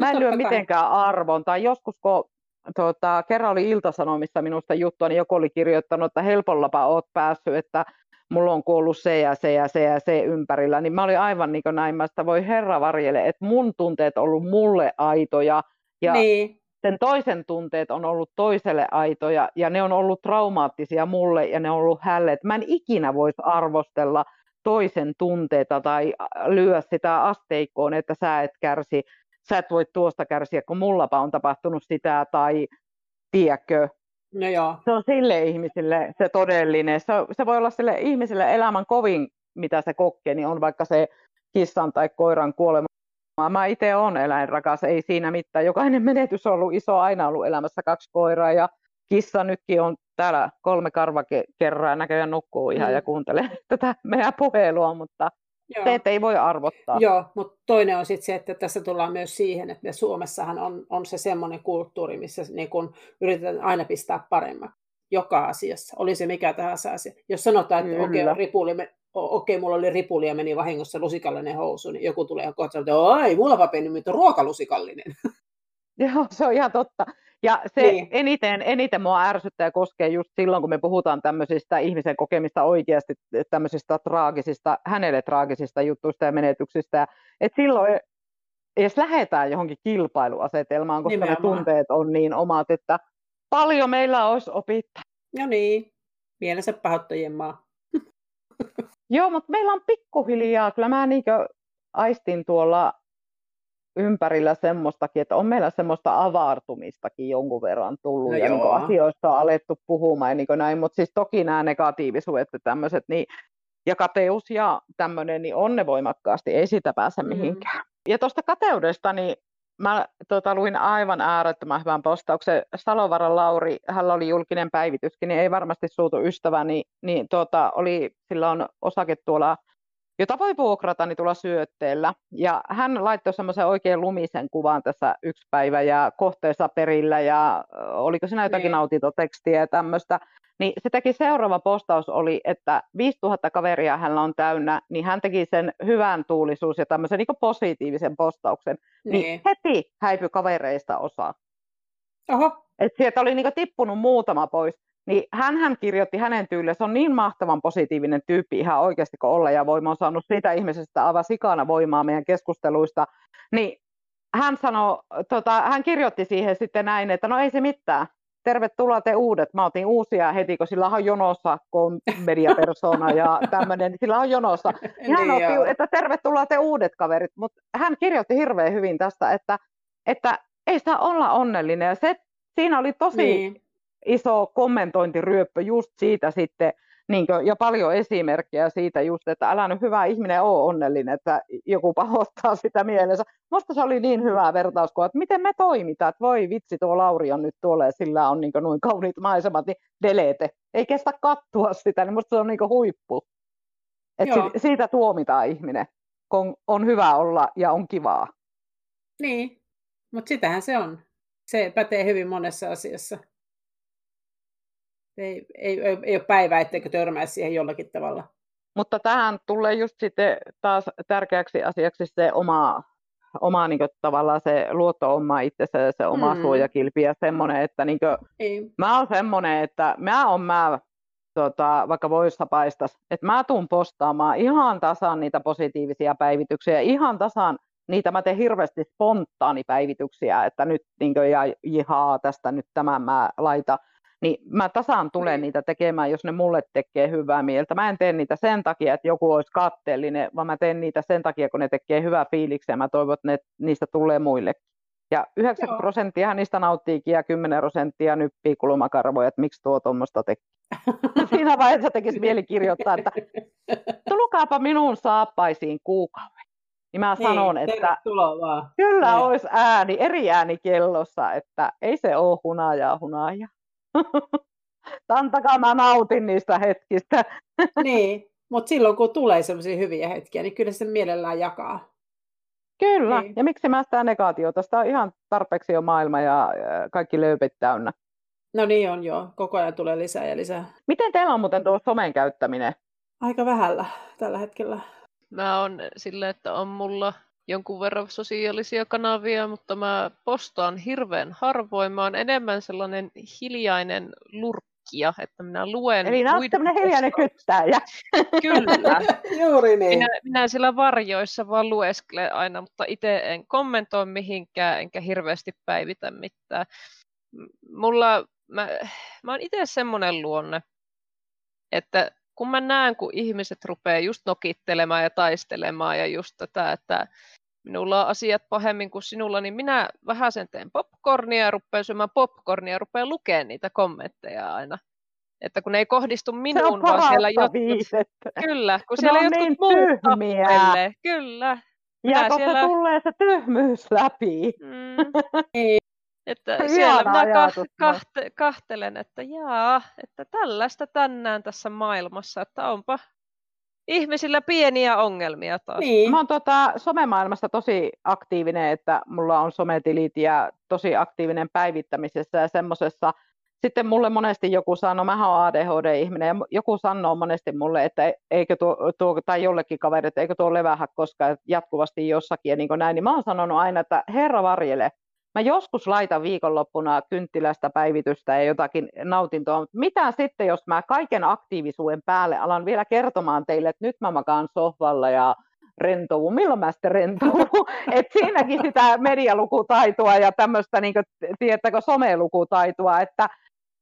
mä en lyö mitenkään arvon. Tai joskus, kun tuota, kerran oli Iltasanomissa minusta juttua, niin joku oli kirjoittanut, että helpollapa oot päässyt, että mulla on kuollut se ja se ja se ja se ympärillä, niin mä olin aivan niin kuin näin, mä sitä voi herra varjele, että mun tunteet on ollut mulle aitoja, ja niin sen toisen tunteet on ollut toiselle aitoja ja ne on ollut traumaattisia mulle ja ne on ollut hälle. Mä en ikinä voisi arvostella toisen tunteita tai lyö sitä asteikkoon, että sä et kärsi, sä et voi tuosta kärsiä, kun mullapa on tapahtunut sitä tai tiedätkö. No joo. Se on sille ihmisille se todellinen. Se, se voi olla sille ihmiselle elämän kovin, mitä se kokee, niin on vaikka se kissan tai koiran kuolema Mä itse olen eläinrakas, ei siinä mitään. Jokainen menetys on ollut iso, aina ollut elämässä kaksi koiraa ja kissa nytkin on täällä kolme karvakerraa näköjään nukkuu ihan mm. ja kuuntelee tätä meidän puhelua, mutta Joo. että ei voi arvottaa. Joo, mutta toinen on sitten se, että tässä tullaan myös siihen, että me Suomessahan on, on se semmoinen kulttuuri, missä niin kun yritetään aina pistää paremmin joka asiassa, oli se mikä tahansa asia. Jos sanotaan, että okei, okay, ripuli, okei, mulla oli ripuli ja meni vahingossa lusikallinen housu, niin joku tulee kohta että ei, mulla mennyt, mutta ruokalusikallinen. Joo, se on ihan totta. Ja se niin. eniten, eniten mua ärsyttää ja koskee just silloin, kun me puhutaan tämmöisistä ihmisen kokemista oikeasti tämmöisistä traagisista, hänelle traagisista jutuista ja menetyksistä. Että silloin jos lähdetään johonkin kilpailuasetelmaan, koska Nimenomaan. ne tunteet on niin omat, että paljon meillä olisi opittaa. No niin, mielensä pahoittajien maa. Joo, mutta meillä on pikkuhiljaa, kyllä mä niin aistin tuolla ympärillä semmoistakin, että on meillä semmoista avartumistakin jonkun verran tullut no ja niin asioista on alettu puhumaan ja niin näin, mutta siis toki nämä negatiivisuudet ja tämmöiset, niin, ja kateus ja tämmöinen, niin on ne voimakkaasti, ei sitä pääse mm. mihinkään. Ja tuosta kateudesta, niin Mä tota, luin aivan äärettömän hyvän postauksen. Salovaran Lauri, hän oli julkinen päivityskin, niin ei varmasti suutu ystävä, niin, niin tota, oli, sillä on osake tuolla, jota voi vuokrata niin tuolla syötteellä. Ja hän laittoi semmoisen oikein lumisen kuvan tässä yksi päivä ja kohteessa perillä ja oliko siinä jotakin niin. nautintotekstiä ja tämmöistä. Niin se teki seuraava postaus oli, että 5000 kaveria hänellä on täynnä, niin hän teki sen hyvän tuulisuus ja tämmöisen niin positiivisen postauksen. Niin. niin heti häipyi kavereista osa. Oho. Et sieltä oli niin tippunut muutama pois. Niin hän, hän kirjoitti hänen tyyliin, se on niin mahtavan positiivinen tyyppi ihan oikeasti kun olla ja voima on saanut siitä ihmisestä aivan sikana voimaa meidän keskusteluista. Niin hän, sanoi, tota, hän kirjoitti siihen sitten näin, että no ei se mitään, tervetuloa te uudet. Mä otin uusia heti, kun sillä on jonossa mediapersona ja tämmöinen, niin sillä on jonossa. Niin hän niin otti, että tervetuloa te uudet kaverit, mutta hän kirjoitti hirveän hyvin tästä, että, että ei saa olla onnellinen. Ja se, siinä oli tosi niin. iso kommentointiryöppö just siitä sitten, niin kuin, ja paljon esimerkkejä siitä just, että älä nyt hyvä ihminen ole onnellinen, että joku pahoittaa sitä mielensä. Musta se oli niin hyvä vertauskuva, että miten me toimitaan, että voi vitsi, tuo Lauri on nyt tuolla ja sillä on niin noin kauniit maisemat, niin delete. Ei kestä kattua sitä, niin musta se on niin huippu. Että siitä tuomitaan ihminen, kun on hyvä olla ja on kivaa. Niin, Mutta sitähän se on. Se pätee hyvin monessa asiassa. Ei, ei, ei, ei ole päivää, etteikö törmää siihen jollakin tavalla. Mutta tähän tulee just sitten taas tärkeäksi asiaksi se oma, oma niin kuin, tavallaan se luotto oma itsensä ja se oma mm. suojakilpi ja semmoinen, että niin kuin, mä oon semmoinen, että mä oon mä tota, vaikka voissa paistas, että mä tuun postaamaan ihan tasan niitä positiivisia päivityksiä, ihan tasan niitä mä teen hirveästi spontaanipäivityksiä, että nyt niin kuin, ja jihaa, tästä nyt tämän mä laitan niin mä tasaan tulen niitä tekemään, jos ne mulle tekee hyvää mieltä. Mä en tee niitä sen takia, että joku olisi katteellinen, vaan mä teen niitä sen takia, kun ne tekee hyvää fiiliksi ja mä toivon, että ne, niistä tulee muille. Ja 90 Joo. prosenttia niistä nauttiikin ja 10 prosenttia nyppii kulmakarvoja, että miksi tuo tuommoista tekee. Siinä vaiheessa tekisi mieli kirjoittaa, että tulkaapa minun saappaisiin kuukauden. Niin mä niin, sanon, että vaan. kyllä niin. olisi ääni, eri ääni kellossa, että ei se ole hunajaa hunajaa. Antakaa mä nautin niistä hetkistä. niin, mutta silloin kun tulee sellaisia hyviä hetkiä, niin kyllä se mielellään jakaa. Kyllä, niin. ja miksi mä sitä negaatiota? Sitä on ihan tarpeeksi jo maailma ja kaikki löypit täynnä. No niin on joo, koko ajan tulee lisää ja lisää. Miten teillä on muuten tuo somen käyttäminen? Aika vähällä tällä hetkellä. Mä on sille, että on mulla jonkun verran sosiaalisia kanavia, mutta mä postaan hirveän harvoin. Mä oon enemmän sellainen hiljainen lurkkija, että minä luen Eli olet tämmöinen hiljainen kyttäjä. Kyllä. Juuri niin. Minä, minä siellä varjoissa vaan lueskelen aina, mutta itse en kommentoi mihinkään, enkä hirveästi päivitä mitään. Mulla, mä, mä oon itse semmoinen luonne, että kun mä näen, kun ihmiset rupeaa just nokittelemaan ja taistelemaan ja just tätä, että minulla on asiat pahemmin kuin sinulla, niin minä vähän sen teen popcornia ja rupean syömään popcornia ja rupean lukemaan niitä kommentteja aina. Että kun ne ei kohdistu minuun, vaan siellä jotkut... Viisettä. Kyllä, kun siellä jotkut niin muut tappelee. Kyllä. Ja kun siellä... tulee se tyhmyys läpi. Mm. Että siellä minä kahte, kahtelen, että jaa, että tällaista tänään tässä maailmassa, että onpa ihmisillä pieniä ongelmia taas. Niin. Mä oon tota, somemaailmassa tosi aktiivinen, että mulla on sometilit ja tosi aktiivinen päivittämisessä ja semmoisessa. Sitten mulle monesti joku sanoo, mä oon ADHD-ihminen, ja joku sanoo monesti mulle, että eikö tuo, tuo tai jollekin kaveri, että eikö tuo levähä koskaan jatkuvasti jossakin ja niin näin, niin mä oon sanonut aina, että herra varjele, Mä joskus laitan viikonloppuna kynttilästä päivitystä ja jotakin nautintoa, mutta mitä sitten, jos mä kaiken aktiivisuuden päälle alan vielä kertomaan teille, että nyt mä makaan sohvalla ja rentouvun. Milloin mä sitten rentouvun? Et siinäkin sitä medialukutaitoa ja tämmöistä, niin tiettäkö, somelukutaitoa, että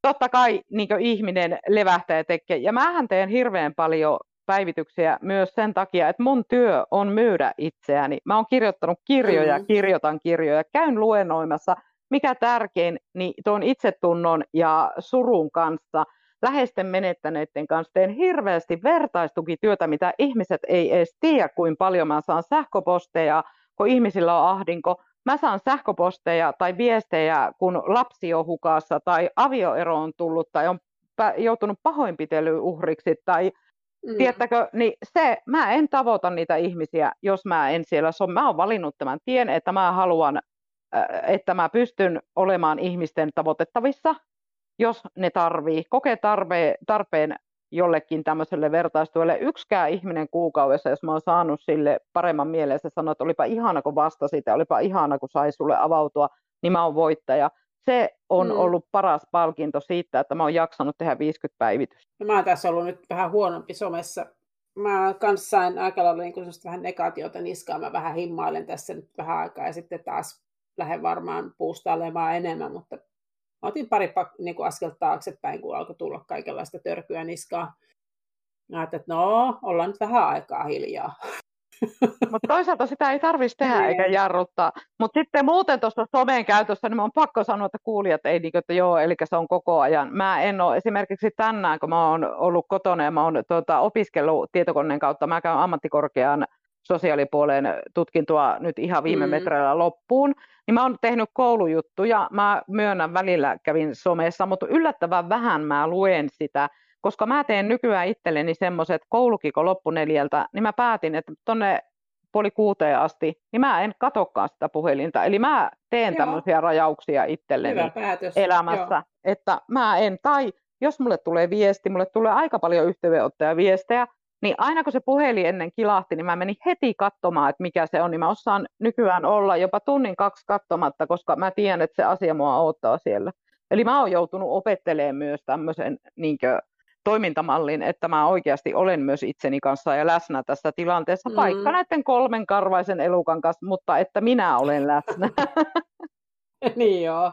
totta kai niin ihminen levähtää ja tekee. Ja mähän teen hirveän paljon päivityksiä myös sen takia, että mun työ on myydä itseäni. Mä oon kirjoittanut kirjoja, mm. kirjoitan kirjoja, käyn luennoimassa. Mikä tärkein, niin tuon itsetunnon ja surun kanssa, läheisten menettäneiden kanssa teen hirveästi vertaistukityötä, mitä ihmiset ei edes tiedä, kuin paljon mä saan sähköposteja, kun ihmisillä on ahdinko. Mä saan sähköposteja tai viestejä, kun lapsi on hukassa tai avioero on tullut tai on joutunut pahoinpitelyyn uhriksi tai Mm. Tiedättekö, niin se, mä en tavoita niitä ihmisiä, jos mä en siellä so, Mä oon valinnut tämän tien, että mä haluan, että mä pystyn olemaan ihmisten tavoitettavissa, jos ne tarvii, kokee tarve, tarpeen jollekin tämmöiselle vertaistuelle. Yksikään ihminen kuukaudessa, jos mä oon saanut sille paremman mieleen, se sanoo, että olipa ihana, kun vastasit ja olipa ihana, kun sai sulle avautua, niin mä oon voittaja se on mm. ollut paras palkinto siitä, että mä oon jaksanut tehdä 50 päivitystä. No, mä oon tässä ollut nyt vähän huonompi somessa. Mä kanssa sain aika lailla niin vähän negaatiota niskaan. Mä vähän himmailen tässä nyt vähän aikaa ja sitten taas lähden varmaan puustailemaan enemmän, mutta mä otin pari niin kuin askelta taaksepäin, kun alkoi tulla kaikenlaista törkyä niskaa. Mä ajattelin, että no, ollaan nyt vähän aikaa hiljaa. Mutta toisaalta sitä ei tarvitsisi tehdä niin. eikä jarruttaa. Mutta sitten muuten tuossa somen käytössä, niin mä on pakko sanoa, että kuulijat ei, niin, että joo, eli se on koko ajan. Mä en ole esimerkiksi tänään, kun mä oon ollut kotona ja mä oon tuota, opiskellut tietokoneen kautta, mä käyn ammattikorkean sosiaalipuolen tutkintoa nyt ihan viime mm. metreillä loppuun, niin mä oon tehnyt koulujuttuja, mä myönnän välillä kävin somessa, mutta yllättävän vähän mä luen sitä, koska mä teen nykyään itselleni semmoiset koulukiko loppuneljältä, niin mä päätin, että tonne puoli kuuteen asti, niin mä en katokaan sitä puhelinta. Eli mä teen Joo. tämmöisiä rajauksia itselleni elämässä, Joo. että mä en, tai jos mulle tulee viesti, mulle tulee aika paljon yhteydenottaja viestejä, niin aina kun se puhelin ennen kilahti, niin mä menin heti katsomaan, että mikä se on, niin mä osaan nykyään olla jopa tunnin kaksi katsomatta, koska mä tiedän, että se asia mua odottaa siellä. Eli mä oon joutunut opettelemaan myös tämmöisen niin toimintamallin, että mä oikeasti olen myös itseni kanssa ja läsnä tässä tilanteessa, mm. vaikka näiden kolmen karvaisen elukan kanssa, mutta että minä olen läsnä. niin joo.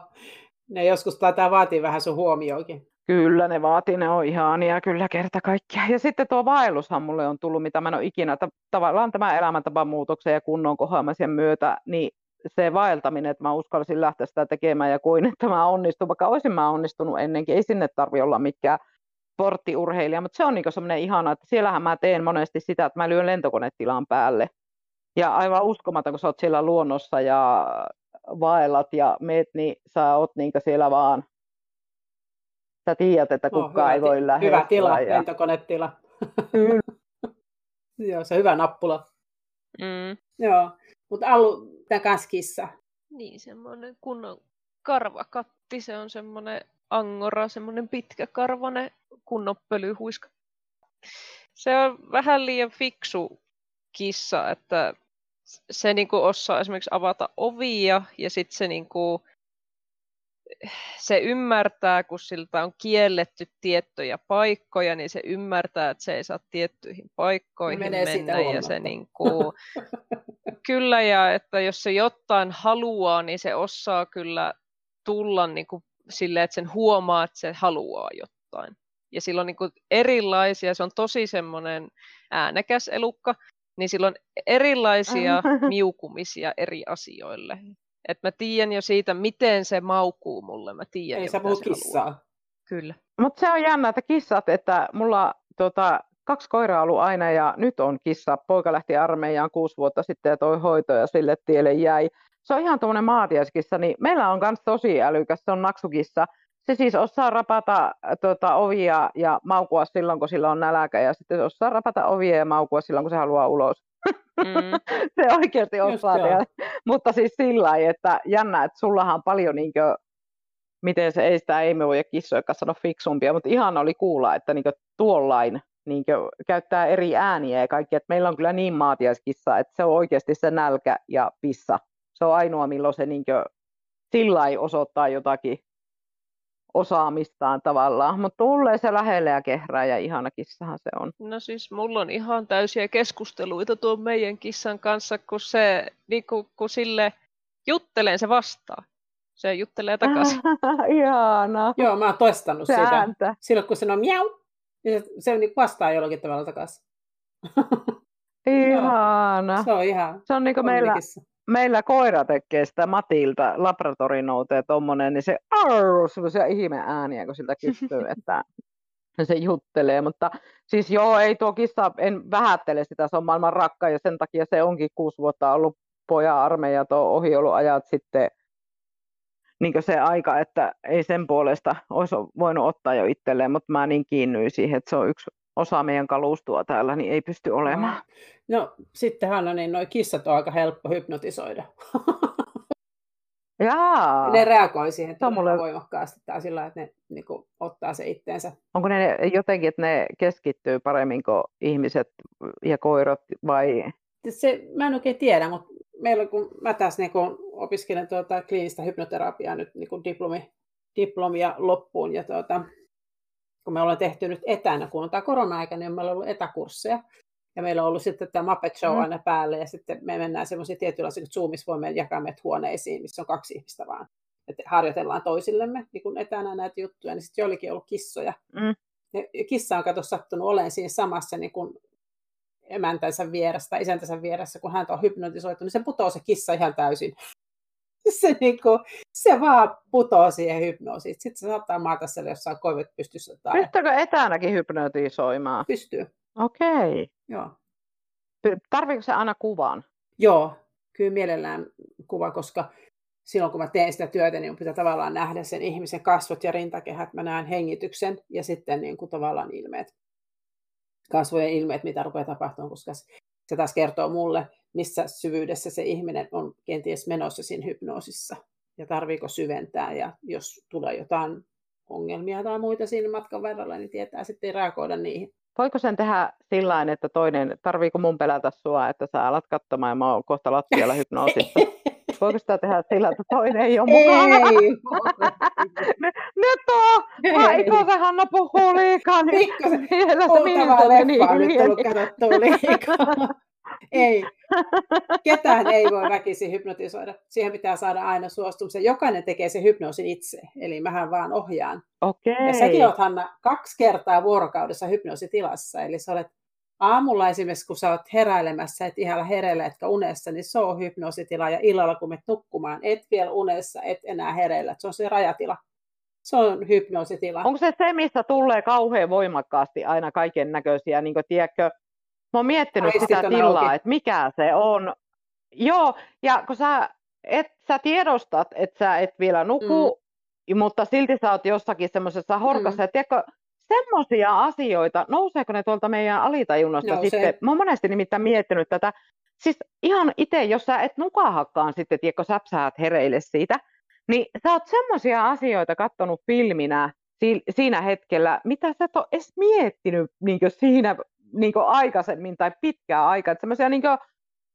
Ne joskus taitaa vaatia vähän sun huomioonkin. Kyllä ne vaatii, ne on ihania kyllä kerta kaikkiaan. Ja sitten tuo vaellushan mulle on tullut, mitä mä en ole ikinä, että tavallaan tämä elämäntapamuutoksen ja kunnon kohoamisen myötä, niin se vaeltaminen, että mä uskallisin lähteä sitä tekemään ja kuin, että mä onnistun, vaikka olisin mä onnistunut ennenkin, ei sinne tarvi olla mikään sporttiurheilija, mutta se on niin semmoinen ihana, että siellähän mä teen monesti sitä, että mä lyön lentokonetilan päälle. Ja aivan uskomaton, kun sä oot siellä luonnossa ja vaellat ja meet, niin sä oot niin siellä vaan sä tiedät, että kukaan oh, ei voi lähestyä. Hyvä tila, ja... lentokonetila. Joo, se on hyvä nappula. Mm. Joo, mutta Allu, tämä kanssa kissa. Niin, semmoinen kunnon karvakatti, se on semmoinen angora, semmoinen pitkäkarvainen kunnon pölyhuiska. Se on vähän liian fiksu kissa, että se niinku osaa esimerkiksi avata ovia ja sitten se niinku se ymmärtää, kun siltä on kielletty tiettyjä paikkoja, niin se ymmärtää, että se ei saa tiettyihin paikkoihin Menee mennä. Ja se niin kuin, kyllä, ja että jos se jotain haluaa, niin se osaa kyllä tulla niin kuin silleen, että sen huomaa, että se haluaa jotain. Ja silloin niin kuin erilaisia, se on tosi semmoinen äänekäs elukka, niin silloin erilaisia miukumisia eri asioille. Et mä tiedän jo siitä, miten se maukuu mulle. Mä tiedän Ei sä puhut kissaa. Haluaa. Kyllä. Mutta se on jännä, että kissat, että mulla tota, kaksi koiraa ollut aina ja nyt on kissa. Poika lähti armeijaan kuusi vuotta sitten ja toi hoito ja sille tielle jäi. Se on ihan tuommoinen maatiaiskissa, niin meillä on myös tosi älykäs, se on naksukissa. Se siis osaa rapata tota, ovia ja maukua silloin, kun sillä on nälkä, ja sitten se osaa rapata ovia ja maukua silloin, kun se haluaa ulos. Mm. se oikeasti osaa tehdä. Mutta siis sillä lailla, että jännä, että sullahan on paljon niin kuin, miten se ei sitä ei me voi kissoja sano fiksumpia, mutta ihan oli kuulla, että niin tuollain niin käyttää eri ääniä ja kaikki, että meillä on kyllä niin maatiaiskissa, että se on oikeasti se nälkä ja pissa. Se on ainoa, milloin se niin sillä osoittaa jotakin osaamistaan tavallaan, mutta tulee se lähelle ja kehrää ja ihana kissahan se on. No siis mulla on ihan täysiä keskusteluita tuon meidän kissan kanssa, kun se niin kun, kun sille juttelen se vastaa. Se juttelee takaisin. Ihana. Joo, mä oon toistanut se sitä. Ääntä. Silloin kun se on miau, niin se, se niin vastaa jollakin tavalla takaisin. Ihana. se on ihan Se on niin kuin meillä, meillä koira tekee sitä Matilta, laboratorinouteen tuommoinen, niin se arr, sellaisia ihmeääniä, kun siltä kysyy, että se juttelee, mutta siis joo, ei tuo kissa, en vähättele sitä, se on maailman rakka ja sen takia se onkin kuusi vuotta ollut pojan armeija tuo ohi ollut ajat sitten niin se aika, että ei sen puolesta olisi voinut ottaa jo itselleen, mutta mä niin kiinnyin siihen, että se on yksi osa meidän kalustua täällä, niin ei pysty olemaan. No sitten Hanna, niin noi kissat on aika helppo hypnotisoida. Jaa. Ne reagoi siihen mulle... voimakkaasti tai sillä että ne niin kuin, ottaa se itteensä. Onko ne jotenkin, että ne keskittyy paremmin kuin ihmiset ja koirat vai? Se, mä en oikein tiedä, mutta meillä kun mä taas niin kun opiskelen tuota, kliinistä hypnoterapiaa nyt niin kun diplomi, diplomia loppuun ja tuota, kun me ollaan tehty nyt etänä, kun on tämä korona-aika, niin meillä on ollut etäkursseja. Ja meillä on ollut sitten tämä Muppet Show mm. aina päälle, ja sitten me mennään semmoisiin tietynlaisiin, että Zoomissa voimme jakaa meidät huoneisiin, missä on kaksi ihmistä vaan. Että harjoitellaan toisillemme niin kun etänä näitä juttuja, niin sitten joillekin on ollut kissoja. Mm. Ja kissa on kato sattunut olemaan siinä samassa niin kun emäntänsä vieressä tai isäntänsä vieressä, kun hän on hypnotisoitu, niin se putoo se kissa ihan täysin. se, niin kuin, se vaan putoo siihen hypnoosiin. Sitten se saattaa maata siellä jossain koivet pystyssä. Tai... Pystyykö etänäkin hypnotisoimaan? Pystyy. Okei. Okay. Joo. Tarviiko se aina kuvan? Joo, kyllä mielellään kuva, koska silloin kun mä teen sitä työtä, niin pitää tavallaan nähdä sen ihmisen kasvot ja rintakehät. Mä näen hengityksen ja sitten niin kuin tavallaan ilmeet, kasvojen ilmeet, mitä rupeaa tapahtumaan, koska se taas kertoo mulle, missä syvyydessä se ihminen on kenties menossa siinä hypnoosissa ja tarviiko syventää ja jos tulee jotain ongelmia tai muita siinä matkan varrella, niin tietää sitten reagoida niihin. Voiko sen tehdä sillä että toinen, tarviiko mun pelätä sua, että sä alat katsomaan ja mä oon kohta lattialla hypnoosissa? Voiko sitä tehdä sillä, että toinen ei ole mukana? Ei. Nyt on! Aiko se Hanna puhuu liikaa, niin se minuutti meni nyt tullut katsottua liikaa. Ei. Ketään ei voi väkisin hypnotisoida. Siihen pitää saada aina suostumisen. Jokainen tekee se hypnoosin itse. Eli mähän vaan ohjaan. Okay. Ja säkin oot Hanna kaksi kertaa vuorokaudessa hypnoositilassa. Eli sä olet aamulla esimerkiksi, kun sä oot heräilemässä, et ihan hereillä etkä unessa, niin se on hypnoositila. Ja illalla, kun menet nukkumaan, et vielä unessa, et enää hereillä. Se on se rajatila. Se on hypnoositila. Onko se se, missä tulee kauhean voimakkaasti aina kaiken näköisiä, niin tiedätkö, Mä oon miettinyt Aistit sitä tilaa, että mikä se on. Joo, ja kun sä, et, sä tiedostat, että sä et vielä nuku, mm. mutta silti sä oot jossakin semmoisessa horkassa. Mm. tiedätkö, semmoisia asioita, nouseeko ne tuolta meidän alitajunnasta Nousee. sitten? Mä oon monesti nimittäin miettinyt tätä. Siis ihan itse, jos sä et nukahakkaan sitten, tiedätkö, säpsäät hereille siitä, niin sä oot semmoisia asioita kattonut filminä siinä hetkellä, mitä sä et ole edes miettinyt niin siinä niin aikaisemmin tai pitkää aikaa. Että, niin kuin,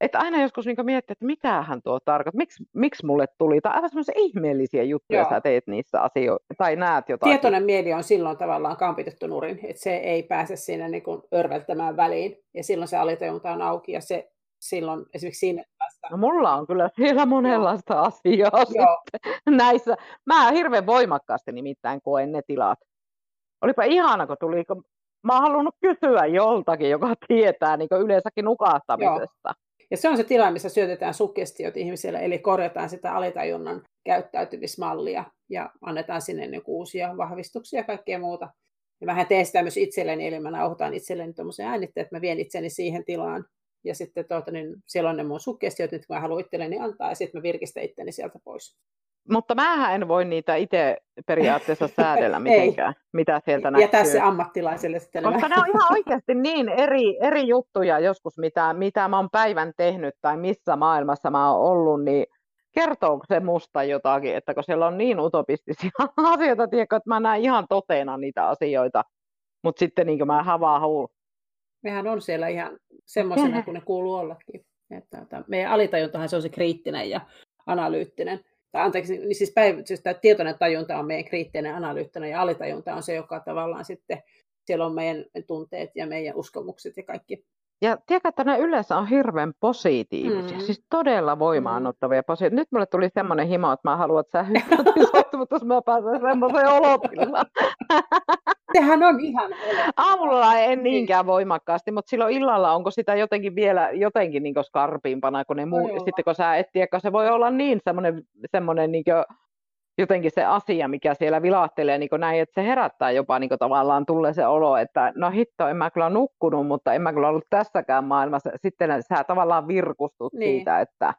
että aina joskus niin miettii, että mitähän tuo tarkoittaa, miksi, miksi mulle tuli, tai aivan semmoisia ihmeellisiä juttuja Joo. sä teet niissä asioissa, tai näet jotain. Tietoinen mieli on silloin tavallaan kampitettu nurin, että se ei pääse sinne niin kuin örveltämään väliin, ja silloin se alitajunta on auki, ja se silloin esimerkiksi siinä. No mulla on kyllä siellä monenlaista Joo. asiaa Joo. sitten näissä. Mä hirveän voimakkaasti nimittäin koen ne tilat. Olipa ihana, kun tuli, kun mä oon halunnut kysyä joltakin, joka tietää niin yleensäkin nukahtamisesta. Joo. Ja se on se tilanne, missä syötetään suggestiot ihmisille, eli korjataan sitä alitajunnan käyttäytymismallia ja annetaan sinne niin uusia vahvistuksia ja kaikkea muuta. Ja mä teen sitä myös itselleni, eli mä nauhoitan itselleni tuommoisen äänitteen, että mä vien itseni siihen tilaan. Ja sitten tuota, niin siellä on ne mun suggestiot, nyt mä haluan itselleni antaa, ja sitten mä virkistän itteni sieltä pois. Mutta mä en voi niitä itse periaatteessa säädellä mitenkään, mitä sieltä näkyy. Jätä se ammattilaiselle sitten. Koska ne on ihan oikeasti niin eri, eri juttuja joskus, mitä, mitä mä oon päivän tehnyt tai missä maailmassa mä oon ollut, niin kertooko se musta jotakin, että kun siellä on niin utopistisia asioita, tiedätkö, että mä näen ihan toteena niitä asioita, mutta sitten niin mä havahun. Mehän on siellä ihan semmoisena kuin ne kuuluu ollakin. Että, että meidän alitajuntahan se on se kriittinen ja analyyttinen tai anteeksi, niin siis, päiv- siis tämä tietoinen tajunta on meidän kriittinen analyyttinen ja alitajunta on se, joka tavallaan sitten, siellä on meidän tunteet ja meidän uskomukset ja kaikki. Ja tiedätkö, että ne yleensä on hirveän positiivisia, mm. siis todella voimaanottavia. Posi- Nyt mulle tuli semmoinen himo, että mä haluan, että sä mutta jos mä pääsen semmoiseen olotilaan. Sehän on ihan Aamulla en niinkään voimakkaasti, mutta silloin illalla onko sitä jotenkin vielä jotenkin niin skarpimpana, kun ne muu, sitten kun sä et tiedä, se voi olla niin semmoinen, semmoinen niin jotenkin se asia, mikä siellä vilahtelee niin näin, että se herättää jopa niin tavallaan tulee se olo, että no hitto, en mä kyllä nukkunut, mutta en mä kyllä ollut tässäkään maailmassa. Sitten sä tavallaan virkustut niin. siitä, että...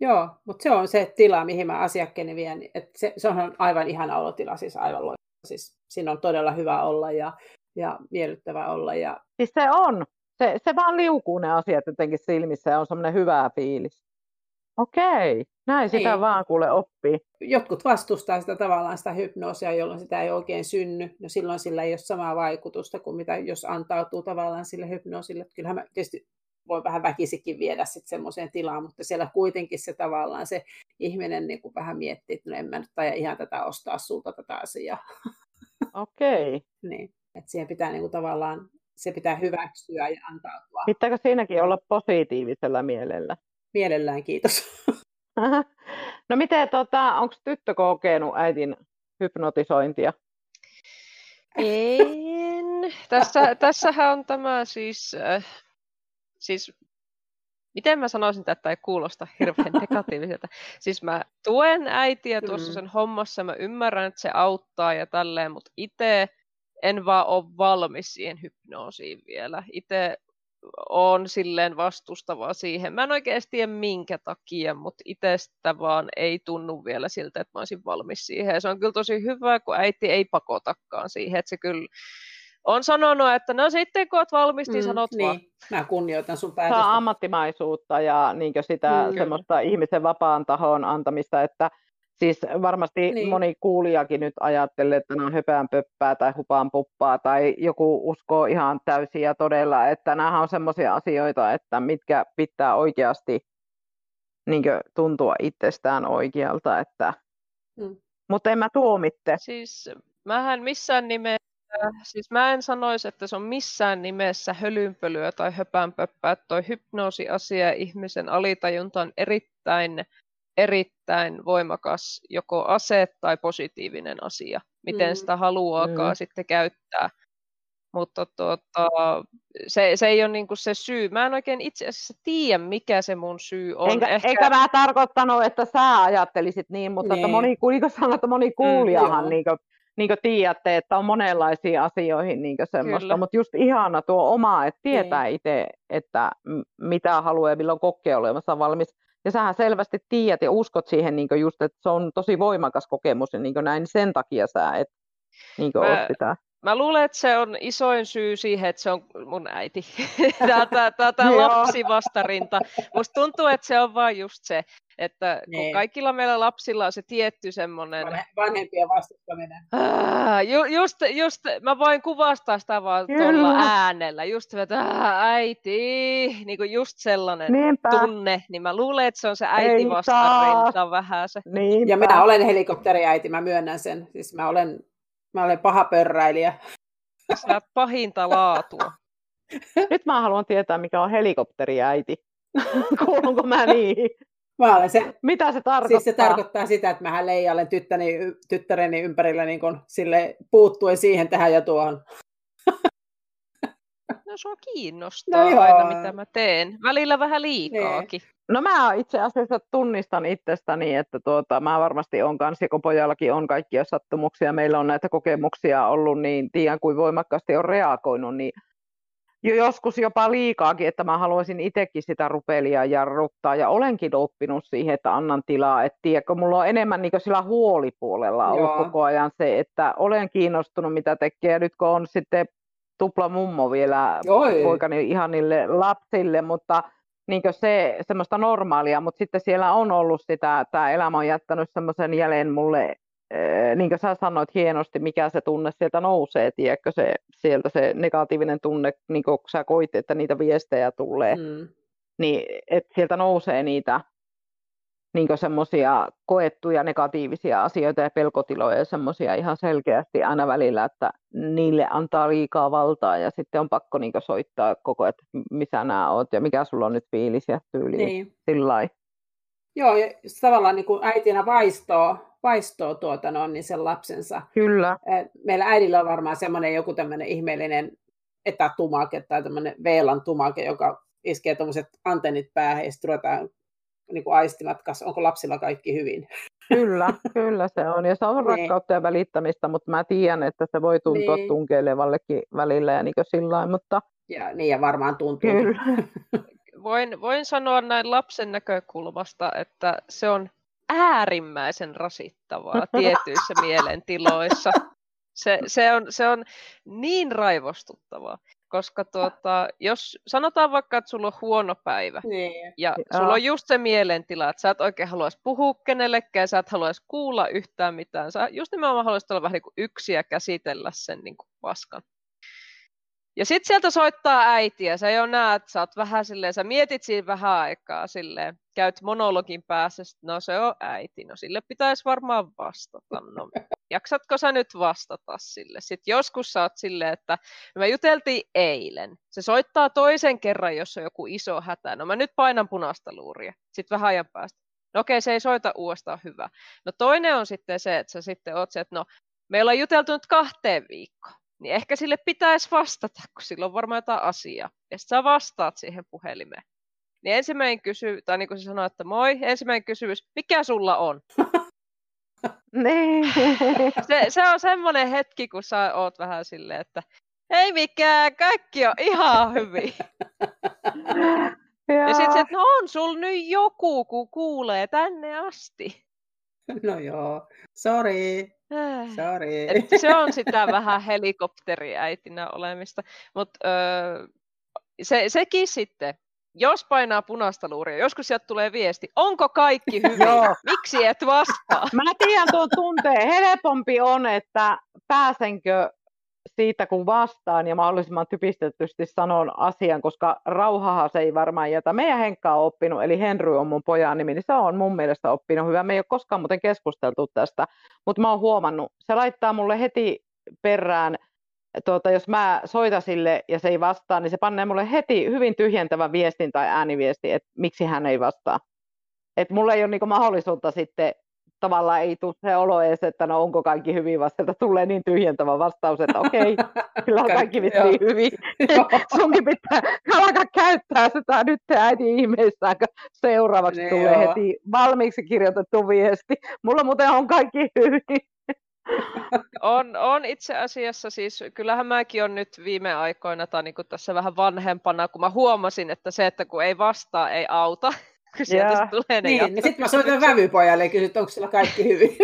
Joo, mutta se on se tila, mihin mä asiakkeeni vien. että se, se on aivan ihana olotila, siis aivan loistava. Siis siinä on todella hyvä olla ja, ja miellyttävä olla. Ja... Siis se on. Se, se vaan liukuu ne asiat jotenkin silmissä ja on semmoinen hyvä fiilis. Okei, näin sitä niin. vaan kuule oppii. Jotkut vastustaa sitä tavallaan sitä hypnoosia, jolloin sitä ei oikein synny. No silloin sillä ei ole samaa vaikutusta kuin mitä jos antautuu tavallaan sille hypnoosille. Kyllähän mä tietysti voi vähän väkisikin viedä sitten semmoiseen tilaan, mutta siellä kuitenkin se tavallaan se ihminen niin kuin vähän miettii, että no en mä nyt taida ihan tätä ostaa sulta tätä asiaa. Okei. Okay. niin, että siihen pitää niin kuin tavallaan, se pitää hyväksyä ja antautua. Pitääkö siinäkin olla positiivisella mielellä? Mielellään, kiitos. no miten, tota, onko tyttö kokenut äitin hypnotisointia? En. Tässä, tässähän on tämä siis, äh, siis miten mä sanoisin, että tämä ei kuulosta hirveän negatiiviselta. Siis mä tuen äitiä tuossa mm. sen hommassa, mä ymmärrän, että se auttaa ja tälleen, mutta itse en vaan ole valmis siihen hypnoosiin vielä. Itse on silleen vastustava siihen. Mä en oikeasti tiedä minkä takia, mutta itsestä vaan ei tunnu vielä siltä, että mä olisin valmis siihen. Ja se on kyllä tosi hyvä, kun äiti ei pakotakaan siihen, että se kyllä on sanonut, että no sitten kun olet valmis, niin sanot niin. vaan. Mä kunnioitan sun päätöstä. on ammattimaisuutta ja niin sitä Mm. semmoista ihmisen vapaan tahon antamista, että siis varmasti Niin. niin. moni kuulijakin nyt ajattelee, että nämä on höpään pöppää tai hupaan puppaa tai joku uskoo ihan täysin ja todella, että nämä on semmoisia asioita, että mitkä pitää oikeasti niin tuntua itsestään oikealta, että Mm. mutta en mä tuomitte. Siis mähän missään nimessä, siis mä en sanoisi, että se on missään nimessä hölynpölyä tai höpänpöppää. Toi hypnoosiasia ja ihmisen alitajunta on erittäin, erittäin voimakas joko ase tai positiivinen asia, miten Mm. sitä haluaakaan Mm. sitten käyttää. Mutta tuota, se, se ei ole niinku se syy. Mä en oikein itse asiassa tiedä, mikä se mun syy on. Enkä, Ehkä... Eikä mä tarkoittanut, että sä ajattelisit niin, mutta Niin. että moni, niin kuin että moni kuulijahan joo. niin kuin, niin kuin tiedätte, että on monenlaisia asioihin niin semmoista, Kyllä. mutta just ihana tuo oma, että tietää itse, että mitä haluaa ja milloin kokee olemassa valmis. Ja sähän selvästi tiedät ja uskot siihen niin just, että se on tosi voimakas kokemus ja niin näin, niin sen takia sä et niin Mä- sitä. Mä luulen, että se on isoin syy siihen, että se on mun äiti. Tämä, lapsivastarinta. Musta tuntuu, että se on vain just se, että kun Niin. kaikilla meillä lapsilla on se tietty semmoinen... Vanhe- Vanhempien vastustaminen. Ah, ju, just, just, mä voin kuvastaa sitä vaan Kyllä. tuolla äänellä. Just se, että "Ah, äiti, niin kuin just sellainen Niinpä, tunne. Niin mä luulen, että se on se Ei äitivastarinta vähän se. niinpä. Ja minä olen helikopteriäiti, mä myönnän sen. Siis mä olen, mä olen paha pörräilijä. Sä pahinta laatua. Nyt mä haluan tietää, mikä on helikopteriäiti. Kuulunko mä niin? Mä olen se, Mitä se tarkoittaa? siis se tarkoittaa sitä, että mähän leijailen tyttäni, tyttäreni ympärillä niin kun sille puuttuen siihen tähän ja tuohon. No sua kiinnostaa No joo. aina, mitä mä teen. Välillä vähän liikaakin. No mä itse asiassa tunnistan itsestäni, että tuota, mä varmasti on kanssa, kun pojallakin on kaikkia sattumuksia, meillä on näitä kokemuksia ollut, niin tiedän kuin voimakkaasti on reagoinut, niin joskus jopa liikaakin, että mä haluaisin itsekin sitä rupelia jarruttaa, ja olenkin oppinut siihen, että annan tilaa, että tiedätkö, mulla on enemmän niin sillä huolipuolella ollut Joo. koko ajan se, että olen kiinnostunut, mitä tekee, ja nyt kun on sitten tupla mummo vielä Oi. poikani ihan niille lapsille, mutta niin se semmoista normaalia, mutta sitten siellä on ollut sitä, tämä elämä on jättänyt semmoisen jäljen mulle, niin kuin sä sanoit hienosti, mikä se tunne sieltä nousee, tiedätkö, se, sieltä se negatiivinen tunne, niin kuin sä koit, että niitä viestejä tulee, mm. Niin että sieltä nousee niitä niin semmoisia koettuja negatiivisia asioita ja pelkotiloja ja semmoisia ihan selkeästi aina välillä, että niille antaa liikaa valtaa ja sitten on pakko niin soittaa koko, että missä nämä oot ja mikä sulla on nyt fiilis ja tyyli niin. Niin. sillä. Joo, ja tavallaan niin kuin äitinä vaistoo, vaistoo tuota noin, niin sen lapsensa. Kyllä, Meillä äidillä on varmaan semmoinen joku tämmöinen ihmeellinen etätumake tai tämmöinen VLAN tumake, joka iskee tuommoiset antennit päähän ja sitten ruvetaan niin kuin aistimat kanssa, onko lapsilla kaikki hyvin. kyllä, kyllä se on. Ja se on Niin. rakkautta ja välittämistä, mutta mä tiedän, että se voi tuntua Niin. tunkeilevallekin välillä ja niin sillä lailla, mutta Ja niin ja varmaan tuntuu. kyllä. Voin, voin sanoa näin lapsen näkökulmasta, että se on äärimmäisen rasittavaa tietyissä mielentiloissa. Se, se, on, se on niin raivostuttavaa, koska tuota, jos sanotaan vaikka, että sulla on huono päivä, Niin. Ja sulla on just se mielentila, että sä et oikein haluaisi puhua kenellekään, sä et haluaisi kuulla yhtään mitään. Sä just nimenomaan haluaisit olla vähän niin kuin yksi ja käsitellä sen niin kuin paskan. Ja sitten sieltä soittaa äiti ja sä jo näet, sä oot vähän silleen, sä mietit siinä vähän aikaa silleen, käyt monologin päässä, sit, no se on äiti, no sille pitäisi varmaan vastata. No, jaksatko sä nyt vastata sille? Sitten joskus sä oot silleen, että me juteltiin eilen. Se soittaa toisen kerran, jos on joku iso hätä. No mä nyt painan punaista luuria. Sitten vähän ajan päästä. No okei, se ei soita uudestaan, hyvä. No toinen on sitten se, että sä sitten oot se, että no meillä on juteltu nyt kahteen viikkoon. Niin ehkä sille pitäisi vastata, kun sillä on varmaan jotain asiaa. Ja sitten sä vastaat siihen puhelimeen. Niin ensimmäinen kysymys, tai niin kuin se sanoo, että moi, ensimmäinen kysymys, mikä sulla on? Niin. Se, se on semmoinen hetki, kun sä oot vähän silleen, että ei mikään, kaikki on ihan hyvin. Ja sitten se, että no on sul nyt joku, kun kuulee tänne asti. No joo, sorry. Sorry. Että se on sitä vähän helikopteriäitinä olemista. Mutta öö, se, sekin sitten, jos painaa punaista luuria, joskus sieltä tulee viesti, onko kaikki hyvin? Miksi et vastaa? Mä tiedän tuon tunteen. Helpompi on, että pääsenkö siitä, kun vastaan ja mahdollisimman typistetysti sanon asian, koska rauhahan se ei varmaan jätä. Meidän Henkka on oppinut, eli Henry on mun pojan nimi, niin se on mun mielestä oppinut hyvä. Me ei ole koskaan muuten keskusteltu tästä, mutta mä oon huomannut, se laittaa mulle heti perään, tuota, jos mä soitan sille ja se ei vastaa, niin se panee mulle heti hyvin tyhjentävän viestin tai ääniviesti, että miksi hän ei vastaa. Et mulla ei ole niinku mahdollisuutta sitten tavallaan ei tule se olo edes, että no onko kaikki hyvin, vaan sieltä tulee niin tyhjentävä vastaus, että okei, kyllä on kaikki vissiin hyvin. Sunkin pitää alkaa käyttää sitä nyt äiti ihmeissään, kun seuraavaksi ne tulee joo. heti valmiiksi kirjoitettu viesti. Mulla muuten on kaikki hyvin. on, on itse asiassa siis, kyllähän mäkin on nyt viime aikoina tai niin tässä vähän vanhempana, kun mä huomasin, että se, että kun ei vastaa, ei auta kun sieltä tulee ne Niin, niin sitten mä soitan vävypojalle ja kysyn, että onko sillä kaikki hyvin.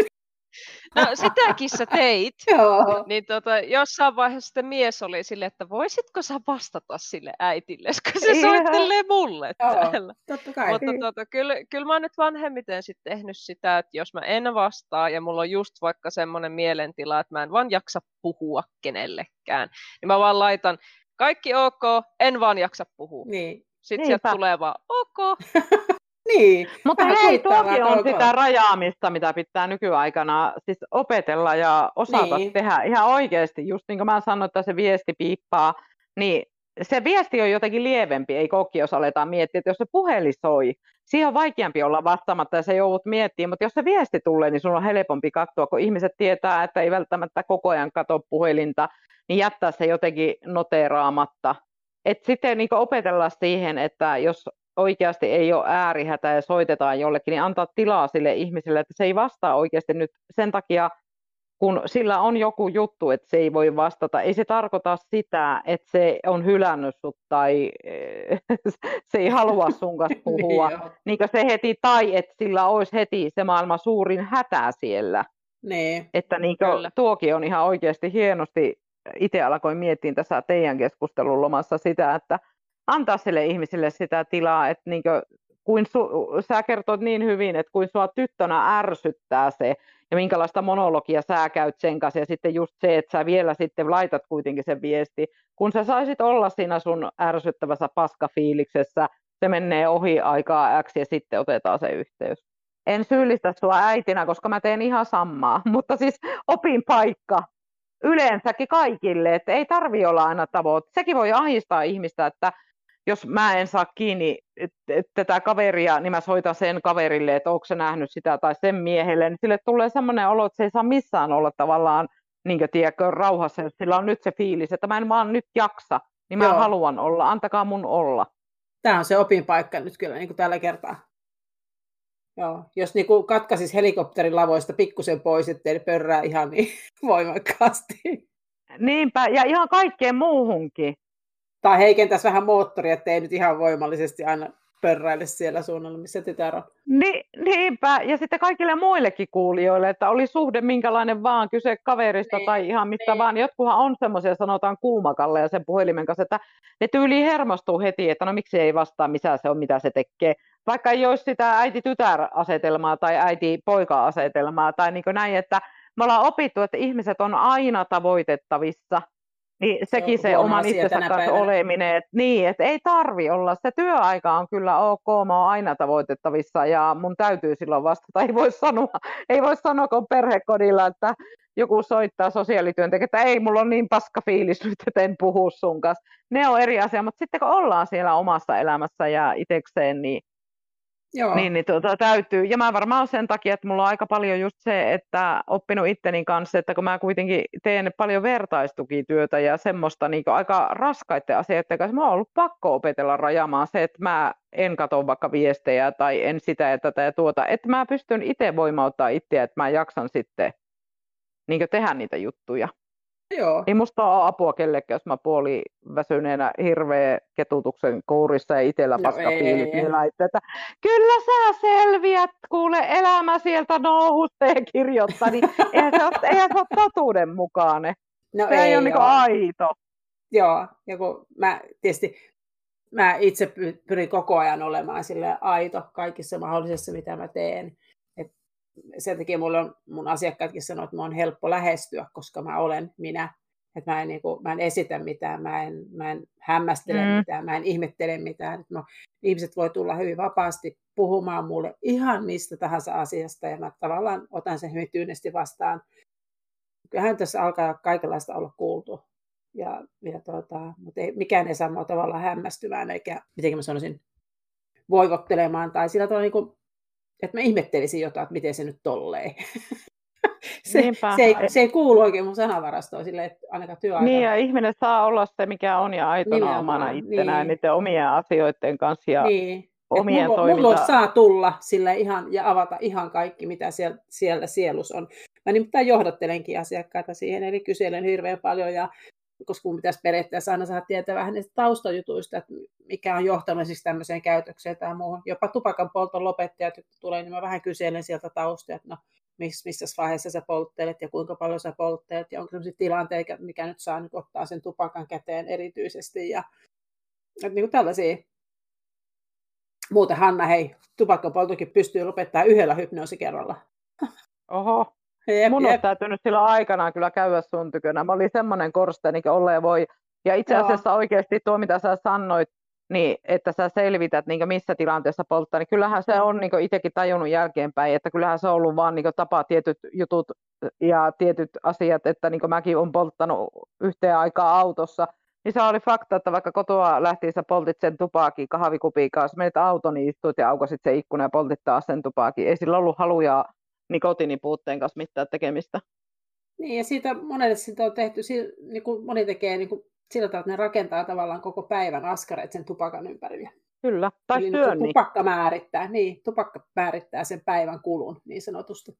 No sitäkin sä teit. Joo. Niin tota, jossain vaiheessa sitten mies oli silleen, että voisitko sä vastata sille äitille, koska se soittelee mulle Joo, täällä. Totta kai. Mutta tota, kyllä, kyllä mä oon nyt vanhemmiten sitten tehnyt sitä, että jos mä en vastaa ja mulla on just vaikka semmoinen mielentila, että mä en vaan jaksa puhua kenellekään, niin mä vaan laitan kaikki ok, en vaan jaksa puhua. Niin. Sitten sieltä tulee vaan ok. niin. Mutta hei, tuokin on sitä rajaamista, mitä pitää nykyaikana siis opetella ja osata niin. tehdä ihan oikeasti. Just niin kuin mä sanoin, että se viesti piippaa, niin se viesti on jotenkin lievempi, ei kokki, jos aletaan miettiä, että jos se puhelin soi, siihen on vaikeampi olla vastaamatta ja se joudut miettimään, mutta jos se viesti tulee, niin sun on helpompi katsoa, kun ihmiset tietää, että ei välttämättä koko ajan katso puhelinta, niin jättää se jotenkin noteeraamatta et sitten niin opetella siihen, että jos oikeasti ei ole äärihätä ja soitetaan jollekin, niin antaa tilaa sille ihmiselle, että se ei vastaa oikeasti nyt sen takia, kun sillä on joku juttu, että se ei voi vastata. Ei se tarkoita sitä, että se on hylännyt sut tai se ei halua sun kanssa puhua. niin, niin se heti, tai että sillä olisi heti se maailman suurin hätä siellä. Niin. Että niin tuokin on ihan oikeasti hienosti itse alkoin miettiä tässä teidän keskustelun lomassa sitä, että antaa sille ihmisille sitä tilaa, että niin kuin, kuin su, sä kertot niin hyvin, että kuin sua tyttönä ärsyttää se, ja minkälaista monologia sä käyt sen kanssa, ja sitten just se, että sä vielä sitten laitat kuitenkin sen viesti, kun sä saisit olla siinä sun ärsyttävässä paskafiiliksessä, se menee ohi aikaa X ja sitten otetaan se yhteys. En syyllistä sua äitinä, koska mä teen ihan samaa, mutta siis opin paikka yleensäkin kaikille, että ei tarvi olla aina tavoite. Sekin voi ahistaa ihmistä, että jos mä en saa kiinni tätä kaveria, niin mä soitan sen kaverille, että onko se nähnyt sitä tai sen miehelle, niin sille tulee semmoinen olo, että se ei saa missään olla tavallaan niin kuin tiedätkö, rauhassa, jos sillä on nyt se fiilis, että mä en vaan nyt jaksa, niin mä Joo. haluan olla, antakaa mun olla. Tämä on se opinpaikka nyt kyllä niin kuin tällä kertaa. Joo, jos niinku katkaisis helikopterin lavoista pikkusen pois, ettei pörrää ihan niin voimakkaasti. Niinpä, ja ihan kaikkeen muuhunkin. Tai heikentäisi vähän moottoria, ettei nyt ihan voimallisesti aina pörräile siellä suunnalla, missä tytär on. Ni, niinpä, ja sitten kaikille muillekin kuulijoille, että oli suhde minkälainen vaan, kyse kaverista niin, tai ihan mistä niin. vaan. Jotkuhan on semmoisia, sanotaan kuumakalle ja sen puhelimen kanssa, että ne tyyli hermostuu heti, että no miksi ei vastaa, missä se on, mitä se tekee. Vaikka ei olisi sitä äiti-tytär-asetelmaa tai äiti-poika-asetelmaa tai niin näin, että me ollaan opittu, että ihmiset on aina tavoitettavissa – niin sekin se, se oman itsensä kanssa oleminen, että niin, että ei tarvi olla. Se työaika on kyllä ok, mä oon aina tavoitettavissa ja mun täytyy silloin vastata. Ei voi sanoa, ei voi sanoa kun perhekodilla, että joku soittaa sosiaalityöntekijä, että ei, mulla on niin paska fiilis nyt, että en puhu sun kanssa. Ne on eri asia, mutta sitten kun ollaan siellä omassa elämässä ja itekseen, niin Joo. Niin, niin tuota, täytyy. Ja mä varmaan sen takia, että mulla on aika paljon just se, että oppinut itteni kanssa, että kun mä kuitenkin teen paljon vertaistukityötä ja semmoista niin aika raskaiden asioiden kanssa, mä oon ollut pakko opetella rajamaan se, että mä en katso vaikka viestejä tai en sitä ja tätä ja tuota, että mä pystyn itse voimauttaa itseä, että mä jaksan sitten niin tehdä niitä juttuja. Joo. Ei musta ole apua kellekään, jos mä puoli väsyneenä hirveä ketutuksen kourissa ja itsellä No paskapiilit, ei. niin että kyllä sä selviät, kuule elämä sieltä noususta ja kirjoittaa, niin eihän se ole, eihän se ole totuuden mukainen. No Se ei, ole niin oo. aito. Joo, ja kun mä tietysti mä itse py- pyrin koko ajan olemaan sille aito kaikissa mahdollisessa, mitä mä teen. Sen takia mulla on, mun asiakkaatkin sanoo, että mä on helppo lähestyä, koska mä olen minä. Et mä, en, niin kuin, mä en esitä mitään, mä en, mä en hämmästele Mm. mitään, mä en ihmettele mitään. Et mä, ihmiset voi tulla hyvin vapaasti puhumaan mulle ihan mistä tahansa asiasta, ja mä tavallaan otan sen hyvin tyynesti vastaan. Kyllähän tässä alkaa kaikenlaista olla kuultu ja, ja tuota, mutta ei, mikään ei saa mua tavallaan hämmästymään eikä, miten mä sanoisin, voivottelemaan tai sillä tavalla, niin kuin, että mä ihmettelisin jotain, että miten se nyt tolleen. se, Niinpä. se, ei, se ei kuulu oikein mun sanavarastoon sille, että ainakaan työaikana. Niin, ja ihminen saa olla se, mikä on, ja aitona Nimenomaan, omana itsenään niin. niiden omien asioiden kanssa ja niin. Omien mulla, toiminta... mulla saa tulla sille ihan, ja avata ihan kaikki, mitä siellä, siellä sielus on. Mä nimittäin johdattelenkin asiakkaita siihen, eli kyselen hirveän paljon, ja koska mun pitäisi periaatteessa aina saada tietää vähän niistä taustajutuista, että mikä on johtanut siis tämmöiseen käytökseen tai muuhun. Jopa tupakan polton lopettajat, jotka tulee, niin mä vähän kyselen sieltä taustaa, että no, miss, missä vaiheessa sä polttelet ja kuinka paljon sä polttelet ja onko sellaisia tilanteita, mikä nyt saa nyt ottaa sen tupakan käteen erityisesti ja että niin kuin tällaisia. Muuten Hanna, hei, tupakkapoltokin pystyy lopettaa yhdellä hypnoosikerralla. Oho, Jep, mun on täytynyt silloin aikanaan kyllä käydä sun tykönä. Mä olin semmoinen korsteeni, niin olleen voi. Ja itse Joo. asiassa oikeasti tuo, mitä sä sanoit, niin että sä selvität niin missä tilanteessa polttaa, niin kyllähän se on niin itsekin tajunnut jälkeenpäin, että kyllähän se on ollut vaan niin tapa tietyt jutut ja tietyt asiat, että niin mäkin olen polttanut yhteen aikaa autossa, niin se oli fakta, että vaikka kotoa lähtiin, sä poltit sen tupakin kahvikupin kanssa, menit auton, niin istuit ja aukasit sen ikkuna ja poltit taas sen tupakin. Ei sillä ollut haluja nikotiinipuutteen kanssa mitään tekemistä. Niin, ja siitä monelle sitä on tehty, niin kuin moni tekee niin kuin sillä tavalla, että ne rakentaa tavallaan koko päivän askareet sen tupakan ympärille. Kyllä, tai Eli niin kuin syönni. tupakka määrittää, niin, tupakka määrittää sen päivän kulun niin sanotusti.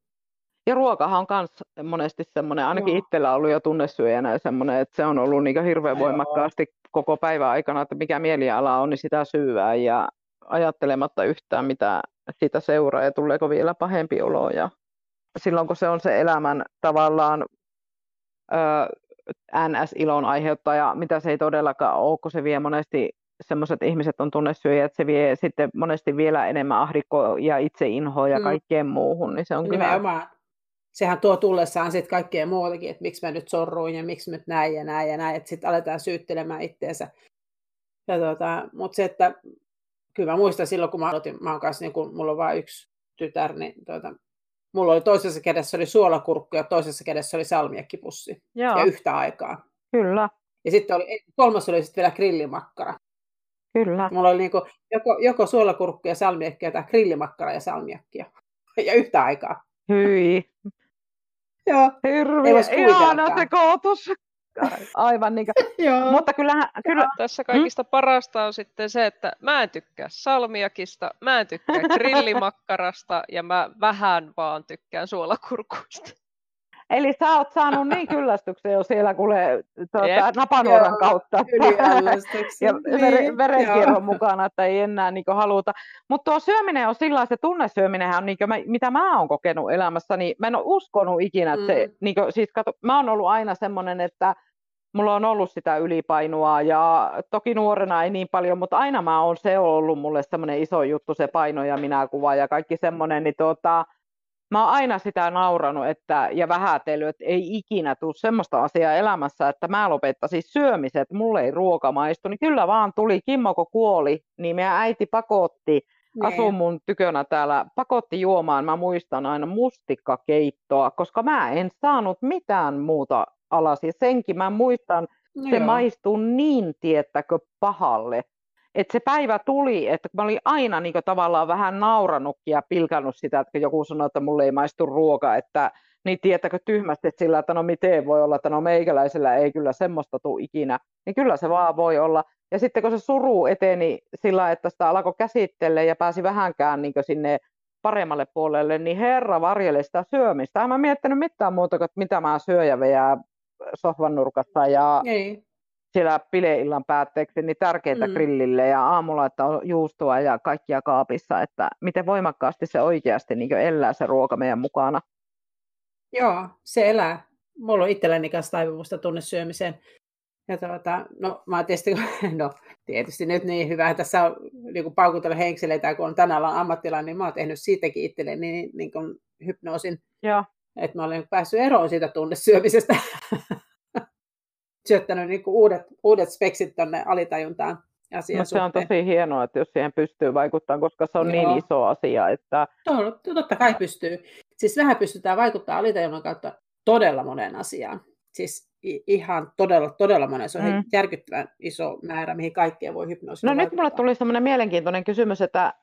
Ja ruokahan on myös monesti semmoinen, ainakin Joo. itsellä on ollut jo tunnesyöjänä semmoinen, että se on ollut niin hirveän Joo. voimakkaasti koko päivän aikana, että mikä mieliala on, niin sitä syyää ja ajattelematta yhtään mitä siitä seuraa ja tuleeko vielä pahempi olo. Ja silloin kun se on se elämän tavallaan ö, NS-ilon aiheuttaja, mitä se ei todellakaan ole, kun se vie monesti semmoiset ihmiset on tunnesyöjä, että se vie sitten monesti vielä enemmän ahdikkoa ja itseinhoa ja Mm. kaikkeen muuhun, niin se on kyllä Nimenomaan. Sehän tuo tullessaan sitten kaikkea muutakin, että miksi mä nyt sorruin ja miksi nyt näin ja näin ja näin, että sitten aletaan syyttelemään itteensä. Ja tota, mutta se, että kyllä mä muistan silloin, kun mä aloitin, mä oon kanssa, niin kun mulla on vain yksi tytär, niin tota, mulla oli toisessa kädessä oli suolakurkku ja toisessa kädessä oli salmiakkipussi Joo, ja yhtä aikaa. kyllä, Ja sitten oli, kolmas oli sitten vielä grillimakkara. kyllä. Mulla oli niinku joko, joko suolakurkku ja salmiakkia tai grillimakkara ja salmiakkia. Ja yhtä aikaa. Hyi. Joo. Hirveä, ihana kuvitellakaan. Aivan niin kuin, Joo. mutta kyllähän, kyllä, Tässä kaikista parasta on sitten se, että mä en tykkää salmiakista, mä en tykkää grillimakkarasta ja mä vähän vaan tykkään suolakurkuista. eli sä oot saanut niin kyllästyksen jo siellä kuule tuota, Jep. napanuoran Joo, kautta. Ja vere, Niin, verenkierron mukana, että ei enää niin haluta. Mutta tuo syöminen on sillä se tunnesyöminen on, niin mä, mitä mä oon kokenut elämässä, niin mä en ole uskonut ikinä, että se, Mm. niin kuin, siis kato, mä oon ollut aina semmoinen, että mulla on ollut sitä ylipainoa ja toki nuorena ei niin paljon, mutta aina mä oon, se ollut mulle semmoinen iso juttu, se paino ja minäkuva ja kaikki semmoinen, niin tuota, mä oon aina sitä nauranut että, ja vähätellyt, että ei ikinä tule semmoista asiaa elämässä, että mä lopettaisin syömiset, että mulle ei ruoka maistu, niin kyllä vaan tuli, Kimmo kun kuoli, niin meidän äiti pakotti, Niin. asuu mun tykönä täällä, pakotti juomaan, mä muistan aina mustikkakeittoa, koska mä en saanut mitään muuta alas, ja senkin mä muistan, No se joo. maistuu niin, tiettäkö, pahalle. Että se päivä tuli, että mä olin aina niin tavallaan vähän nauranutkin ja pilkannut sitä, että joku sanoi, että mulle ei maistu ruoka, että niin tiettäkö tyhmästi sillä, että no miten voi olla, että no meikäläisellä ei kyllä semmoista tule ikinä. Niin kyllä se vaan voi olla. Ja sitten kun se suru eteni sillä, että sitä alkoi käsittelee ja pääsi vähänkään niin sinne paremmalle puolelle, niin herra varjele sitä syömistä. En mä miettinyt mitään muuta kuin, että mitä mä syön ja sohvan nurkassa ja Ei. siellä bileillan päätteeksi niin tärkeitä Mm. grillille ja aamulla, että on juustoa ja kaikkia kaapissa, että miten voimakkaasti se oikeasti niin elää se ruoka meidän mukana. Joo, se elää. Mulla on itselläni kanssa taipumusta tunnesyömiseen. Ja tuota, no, mä tietysti, no, tietysti nyt niin hyvä, tässä on niin paukutella henkseleitä, kun on tänä alan ammattilainen, niin mä oon tehnyt siitäkin itselleni niin, niin kuin hypnoosin, Joo. Että mä olen päässyt eroon siitä tunnesyömisestä. Syöttänyt niin uudet, uudet speksit tonne alitajuntaan asian No, se on suhteen. tosi hienoa, että jos siihen pystyy vaikuttamaan, koska se on niin Joo. iso asia, että To- Totta kai pystyy. Siis vähän pystytään vaikuttamaan alitajunnan kautta todella moneen asiaan. Siis ihan todella, todella monen. Se on Mm. järkyttävän iso määrä, mihin kaikkeen voi hypnoosilla No nyt mulle vaikuttaa. tuli semmoinen mielenkiintoinen kysymys, että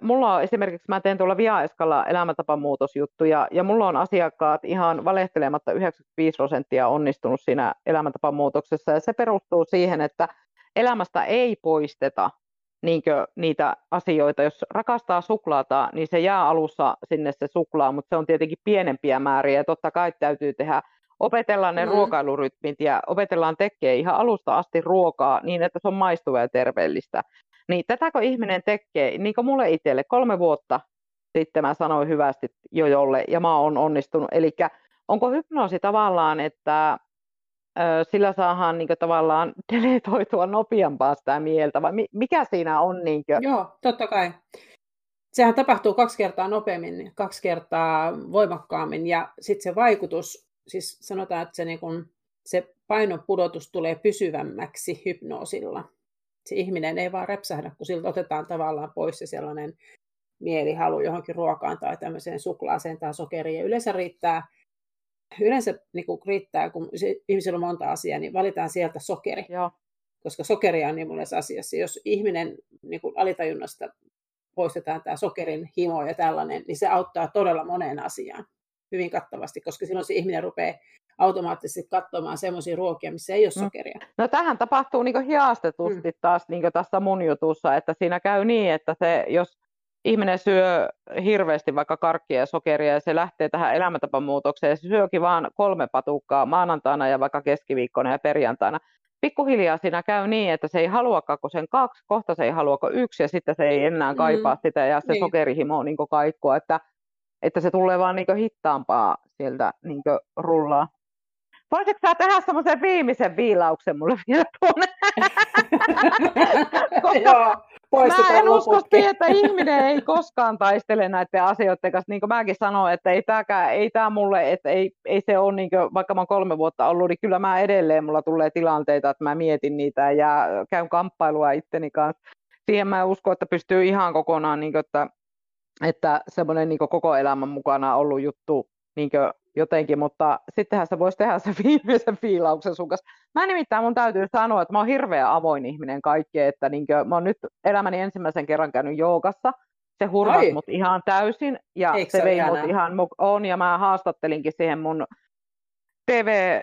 mulla on esimerkiksi, mä teen tuolla Viaeskalla elämäntapamuutosjuttuja, ja mulla on asiakkaat ihan valehtelematta 95 prosenttia onnistunut siinä elämäntapamuutoksessa, ja se perustuu siihen, että elämästä ei poisteta niinkö niitä asioita. Jos rakastaa suklaata, niin se jää alussa sinne se suklaa, mutta se on tietenkin pienempiä määriä, ja totta kai täytyy tehdä opetellaan ne Mm. ruokailurytmit ja opetellaan tekee ihan alusta asti ruokaa niin, että se on maistuvaa ja terveellistä. Niin tätäkö ihminen tekee, niin kuin mulle itselle, kolme vuotta sitten mä sanoin hyvästi jo jolle ja mä oon onnistunut. Eli onko hypnoosi tavallaan, että sillä saadaan niin tavallaan deletoitua nopeampaa sitä mieltä, vai mi- mikä siinä on? Niin kuin, Joo, totta kai. Sehän tapahtuu kaksi kertaa nopeammin, kaksi kertaa voimakkaammin ja sitten se vaikutus, siis sanotaan, että se, niin kun, se painon pudotus tulee pysyvämmäksi hypnoosilla. Se ihminen ei vaan räpsähdä, kun siltä otetaan tavallaan pois se sellainen mielihalu johonkin ruokaan tai tämmöiseen suklaaseen tai sokeriin. Ja yleensä riittää, yleensä niin kun riittää, kun se, ihmisillä on monta asiaa, niin valitaan sieltä sokeri Joo. koska sokeria on niin monessa asiassa. Jos ihminen niin kuin alitajunnasta poistetaan tämä sokerin himo ja tällainen, niin se auttaa todella moneen asiaan hyvin kattavasti, koska silloin se ihminen rupeaa automaattisesti katsomaan semmoisia ruokia, missä ei ole Mm. sokeria. No tähän tapahtuu niin hiastetusti taas niin tässä mun jutussa, että siinä käy niin, että se, jos ihminen syö hirveästi vaikka karkkia ja sokeria ja se lähtee tähän elämäntapamuutokseen ja se syökin vaan kolme patukkaa maanantaina ja vaikka keskiviikkona ja perjantaina, pikkuhiljaa siinä käy niin, että se ei haluakaan kuin sen kaksi, kohta se ei haluako yksi ja sitten se ei enää Mm. kaipaa sitä ja se Niin. sokerihimo niin kaikkua, että, että se tulee vaan niin hittaampaa sieltä niin rullaa. Voisitko sä tehdä semmoisen viimeisen viilauksen mulle vielä tuonne? Koska Mä en usko siihen, että ihminen ei koskaan taistele näiden asioiden kanssa. Niin kuin mäkin sanoin, että ei tämä ei tää mulle, että ei, ei se ole, niin kuin, vaikka mä oon kolme vuotta ollut, niin kyllä mä edelleen, mulla tulee tilanteita, että mä mietin niitä ja käyn kamppailua itteni kanssa. Siihen mä en usko, että pystyy ihan kokonaan, niin kuin, että, että semmoinen niin koko elämän mukana ollut juttu niin kuin jotenkin, mutta sittenhän se voisi tehdä sen viimeisen fiilauksen sun kanssa. Mä nimittäin mun täytyy sanoa, että mä oon hirveä avoin ihminen kaikkeen, että niinkö, mä oon nyt elämäni ensimmäisen kerran käynyt joogassa. Se hurmas mut ihan täysin ja Eikö se se vei mut ihan on ja mä haastattelinkin siihen mun TV,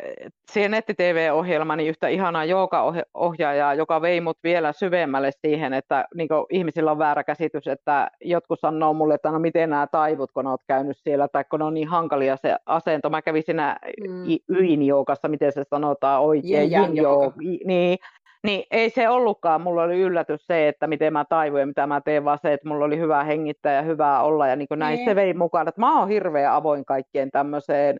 siihen netti-TV-ohjelmani yhtä ihanaa jooga-ohjaajaa, joka vei mut vielä syvemmälle siihen, että niin ihmisillä on väärä käsitys, että jotkut sanoo mulle, että no miten nämä taivut, kun olet käynyt siellä, tai kun on niin hankalia se asento. Mä kävin siinä Mm. yin-joogassa, miten se sanotaan oikein, yin niin, niin ei se ollutkaan, mulla oli yllätys se, että miten mä taivuin ja mitä mä teen, vaan se, että mulla oli hyvä hengittää ja hyvää olla ja niin näin Niin. se vei mukaan, että mä oon hirveän avoin kaikkeen tämmöiseen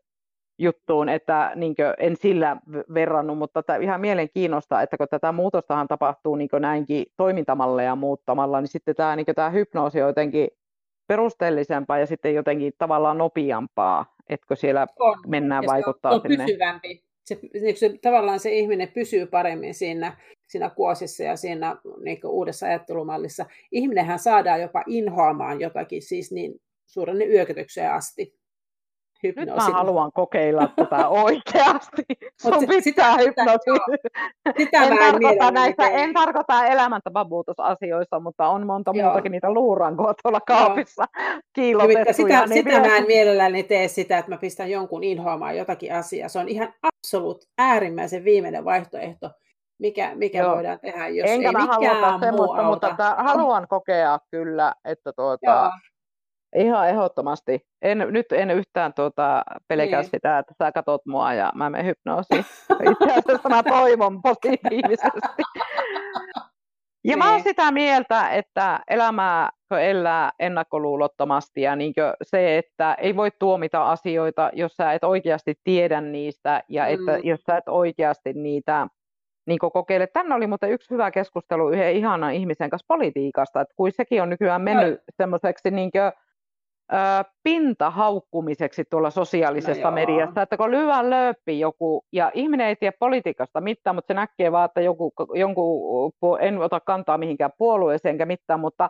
juttuun, että niin en sillä verrannut, mutta tämä ihan mielenkiinnosta, että kun tätä muutostahan tapahtuu niin näinkin toimintamalleja muuttamalla, niin sitten tämä, niin tämä hypnoosi on jotenkin perusteellisempaa ja sitten jotenkin tavallaan nopeampaa, etkö siellä On. mennään Ja vaikuttaa se on sinne. pysyvämpi. Se, niin se, tavallaan se ihminen pysyy paremmin siinä, siinä kuosissa ja siinä niin uudessa ajattelumallissa. Ihminenhän saadaan jopa inhoamaan jotakin, siis niin suuren yökötykseen asti. Nyt mä haluan kokeilla tätä oikeasti. Sun se- pitää sitä- hypnoosi. Sitä En mä en tarkoita, en tarkoita elämäntapamuutosasioissa, mutta on monta Joo. muutakin niitä luurankoa tuolla kaapissa kiilotettuja. sitä, niin sitä mä vielä- en mielelläni tee sitä, että mä pistän jonkun inhoamaan jotakin asiaa. Se on ihan absoluut äärimmäisen viimeinen vaihtoehto, mikä, mikä Joo. voidaan tehdä, jos Enkä ei mä halua mikään muu mutta auta. että haluan kokea kyllä, että tuota, Joo. Ihan ehdottomasti. En, nyt en yhtään tuota, pelkää niin. sitä, että sä katot mua ja mä menen hypnoosiin. Itse asiassa mä toivon positiivisesti. Ja niin. mä oon niin. sitä mieltä, että elämää elää ennakkoluulottomasti ja niin se, että ei voi tuomita asioita, jos sä et oikeasti tiedä niistä ja mm. että jos sä et oikeasti niitä niin kokeile. Tänne oli muuten yksi hyvä keskustelu yhden ihanan ihmisen kanssa politiikasta, että kun sekin on nykyään mennyt no. semmoiseksi niin kuin, pintahaukkumiseksi tuolla sosiaalisessa no mediassa, että kun lyvän lööppi joku, ja ihminen ei tiedä politiikasta mitään, mutta se näkee vaan, että joku, jonkun, en ota kantaa mihinkään puolueeseen enkä mitään, mutta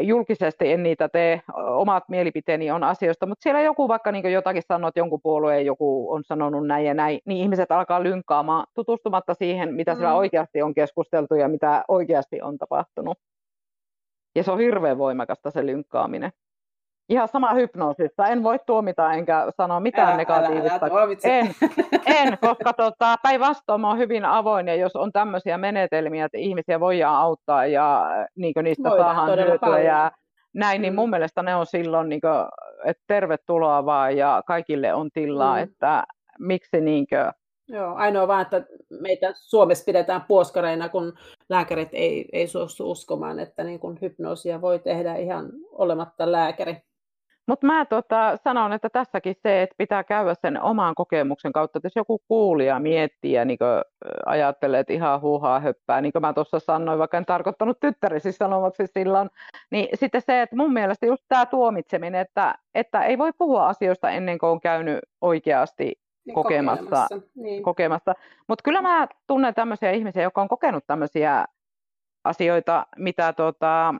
julkisesti en niitä tee, omat mielipiteeni on asioista, mutta siellä joku vaikka niin jotakin sanoo, että jonkun puolueen joku on sanonut näin ja näin, niin ihmiset alkaa lynkkaamaan tutustumatta siihen, mitä mm. siellä oikeasti on keskusteltu ja mitä oikeasti on tapahtunut. Ja se on hirveän voimakasta se lynkkaaminen. Ihan sama hypnoosissa. En voi tuomita enkä sanoa mitään älä, negatiivista. Älä, älä en, en, koska tota, päinvastoin olen hyvin avoin ja jos on tämmöisiä menetelmiä, että ihmisiä voidaan auttaa ja niin niistä voidaan, saadaan hyötyä ja näin, niin mm. mun mielestä ne on silloin, niin kuin, että tervetuloa vaan ja kaikille on tilaa, mm. että miksi niin kuin, Joo, ainoa vaan, että meitä Suomessa pidetään puoskareina, kun lääkärit ei, ei suostu uskomaan, että niin kun hypnoosia voi tehdä ihan olematta lääkäri. Mutta mä tota, sanon, että tässäkin se, että pitää käydä sen oman kokemuksen kautta, että jos joku kuulija miettii ja niin ajattelee, että ihan huuhaa höppää, niin kuin mä tuossa sanoin, vaikka en tarkoittanut tyttärisi sanomaksi silloin, niin sitten se, että mun mielestä just tämä tuomitseminen, että, että ei voi puhua asioista ennen kuin on käynyt oikeasti niin kokemassa. Niin. kokemassa. Mutta kyllä mä tunnen tämmöisiä ihmisiä, jotka on kokenut tämmöisiä asioita, mitä tota,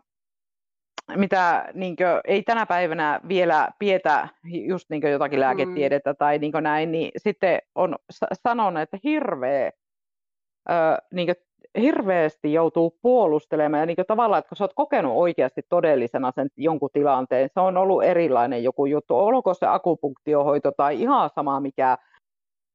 mitä niin kuin, ei tänä päivänä vielä pietä just niin jotakin lääketiedettä mm. tai niin näin, niin sitten on sanonut, että hirveä, ö, niin hirveästi joutuu puolustelemaan ja niin tavallaan, että kun sä oot kokenut oikeasti todellisena sen jonkun tilanteen, se on ollut erilainen joku juttu, olko se akupunktiohoito tai ihan sama mikä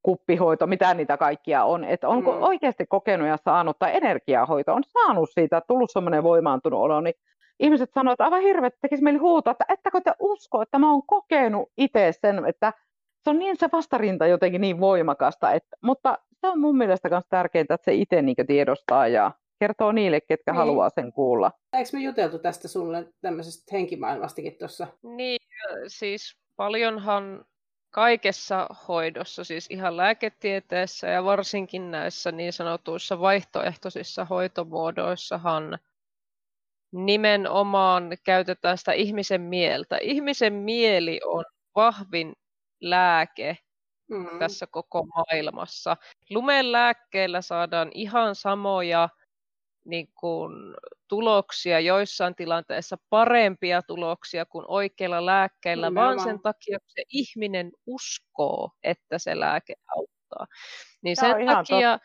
kuppihoito, mitä niitä kaikkia on, että onko mm. oikeasti kokenut ja saanut, tai energiahoito on saanut siitä, tullut semmoinen voimaantunut olo, niin ihmiset sanoivat, että aivan hirveet tekisi meille huutaa, että ettäkö te usko, että mä oon kokenut itse sen, että se on niin se vastarinta jotenkin niin voimakasta, että, mutta se on mun mielestä myös tärkeää, että se itse niin tiedostaa ja kertoo niille, ketkä niin. haluaa sen kuulla. Eikö me juteltu tästä sulle tämmöisestä henkimaailmastakin tuossa? Niin, siis paljonhan kaikessa hoidossa, siis ihan lääketieteessä ja varsinkin näissä niin sanotuissa vaihtoehtoisissa hoitomuodoissahan nimenomaan käytetään sitä ihmisen mieltä. Ihmisen mieli on vahvin lääke mm. tässä koko maailmassa. Lumen lääkkeellä saadaan ihan samoja niin kuin, tuloksia, joissain tilanteissa parempia tuloksia kuin oikeilla lääkkeillä, Nimenomaan. vaan sen takia, että se ihminen uskoo, että se lääke auttaa. Niin sen takia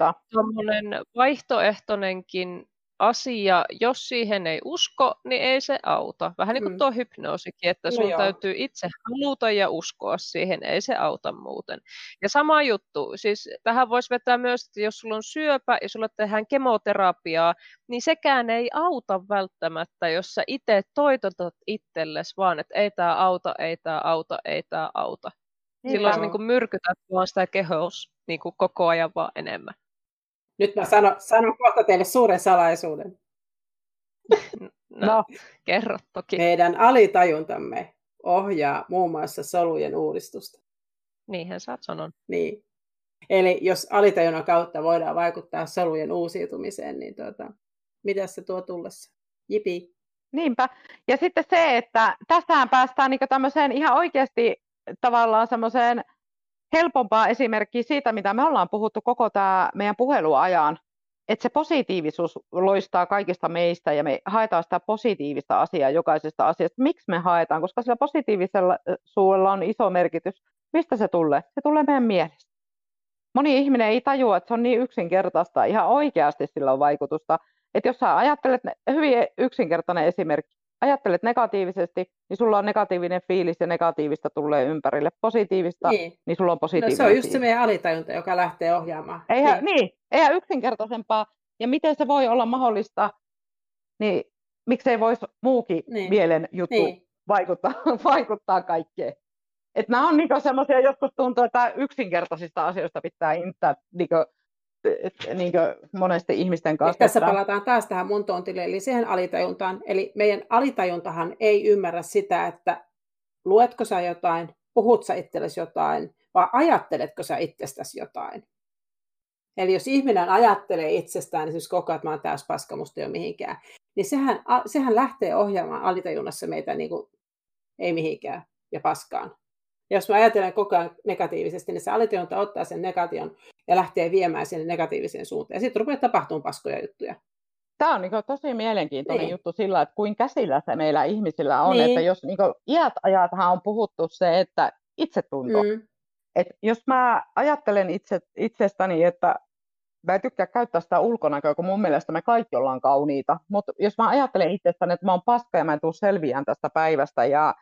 vaihtoehtoinenkin asia, jos siihen ei usko, niin ei se auta. Vähän niin kuin mm. tuo hypnoosikin, että sun no täytyy itse haluta ja uskoa siihen, ei se auta muuten. Ja sama juttu, siis tähän voisi vetää myös, että jos sulla on syöpä ja sulla tehdään kemoterapiaa, niin sekään ei auta välttämättä, jos sä itse toitotat itsellesi vaan, että ei tämä auta, ei tämä auta, ei tämä auta. Niin Silloin sä niin myrkytät vaan sitä kehoa niin koko ajan vaan enemmän. Nyt mä sanon, sanon kohta teille suuren salaisuuden. No, no, kerro toki. Meidän alitajuntamme ohjaa muun muassa solujen uudistusta. Niinhän sä oot sanon. Niin. Eli jos alitajunnan kautta voidaan vaikuttaa solujen uusiutumiseen, niin tuota, mitä se tuo tullessa? Jipi. Niinpä. Ja sitten se, että tässähän päästään niin tämmöiseen ihan oikeasti tavallaan semmoiseen helpompaa esimerkkiä siitä, mitä me ollaan puhuttu koko tämä meidän puheluajan, että se positiivisuus loistaa kaikista meistä ja me haetaan sitä positiivista asiaa jokaisesta asiasta. Miksi me haetaan? Koska sillä positiivisella suulla on iso merkitys. Mistä se tulee? Se tulee meidän mielestä. Moni ihminen ei tajua, että se on niin yksinkertaista. Ihan oikeasti sillä on vaikutusta. Että jos sä ajattelet, hyvin yksinkertainen esimerkki, ajattelet negatiivisesti, niin sulla on negatiivinen fiilis ja negatiivista tulee ympärille. Positiivista, niin, niin sulla on positiivinen no, Se on just se meidän alitajunta, joka lähtee ohjaamaan. Eihän, niin. niin, eihän yksinkertaisempaa. Ja miten se voi olla mahdollista, niin miksei voisi muukin niin. mielen juttu niin. vaikuttaa, vaikuttaa kaikkeen. Et nämä on niinku semmoisia, joskus tuntuu, että yksinkertaisista asioista pitää inttää niinku, niinku monesti ihmisten kanssa. Ja tässä palataan taas tähän mun tontille, eli siihen alitajuntaan. Eli meidän alitajuntahan ei ymmärrä sitä, että luetko sä jotain, puhut sä itsellesi jotain, vai ajatteletko sä itsestäsi jotain. Eli jos ihminen ajattelee itsestään, niin siis koko ajan, että mä oon täys paska, musta ei ole mihinkään, niin sehän, sehän lähtee ohjaamaan alitajunnassa meitä niin kuin, ei mihinkään ja paskaan. Ja jos mä ajattelen koko ajan negatiivisesti, niin se alitajunta ottaa sen negation ja lähtee viemään sinne negatiiviseen suuntaan. Ja sitten rupeaa tapahtumaan paskoja juttuja. Tämä on niin tosi mielenkiintoinen niin. juttu sillä, että kuin käsillä se meillä ihmisillä on. Niin. Että jos niin iät ajathan on puhuttu se, että itsetunto. Mm. Et jos mä ajattelen itse, itsestäni, että mä en tykkää käyttää sitä ulkonäköä, kun mun mielestä me kaikki ollaan kauniita. Mutta jos mä ajattelen itsestäni, että mä oon paska ja mä en tule selviään tästä päivästä ja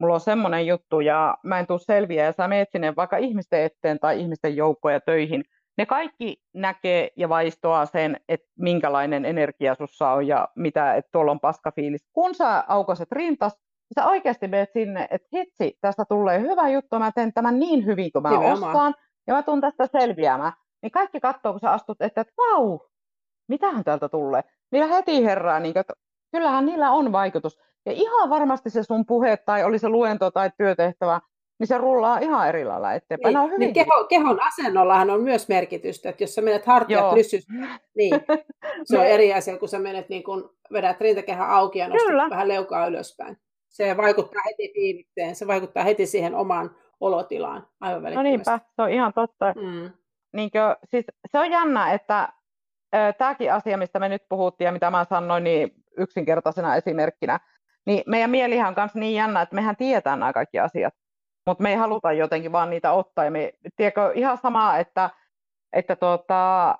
mulla on semmoinen juttu ja mä en tule selviä ja sä menet sinne vaikka ihmisten eteen tai ihmisten joukkoja töihin, ne kaikki näkee ja vaistoaa sen, että minkälainen energia sussa on ja mitä, että tuolla on paskafiilis. Kun sä aukaset rintas, niin sä oikeasti menet sinne, että hitsi, tästä tulee hyvä juttu, mä teen tämän niin hyvin kuin mä Nimenomaan. osaan, ja mä tuun tästä selviämään niin kaikki katsoo, kun sä astut, että, että vau, mitähän täältä tulee. Niillä heti herää, niin että kyllähän niillä on vaikutus. Ja ihan varmasti se sun puhe tai oli se luento tai työtehtävä, niin se rullaa ihan eri lailla eteenpäin. Niin, niin keho, kehon asennollahan on myös merkitystä, että jos sä menet hartiat lyssys, niin se on eri asia, kun sä menet niin kun vedät rintakehän auki ja nostat Kyllä. vähän leukaa ylöspäin. Se vaikuttaa heti tiimitteen, se vaikuttaa heti siihen omaan olotilaan aivan No niinpä, se on ihan totta. Mm niin kuin, siis se on jännä, että tämäkin asia, mistä me nyt puhuttiin ja mitä mä sanoin, niin yksinkertaisena esimerkkinä, niin meidän mielihän on myös niin jännä, että mehän tietää nämä kaikki asiat, mutta me ei haluta jotenkin vaan niitä ottaa. Ja me, tiedätkö, ihan sama, että, että tuota,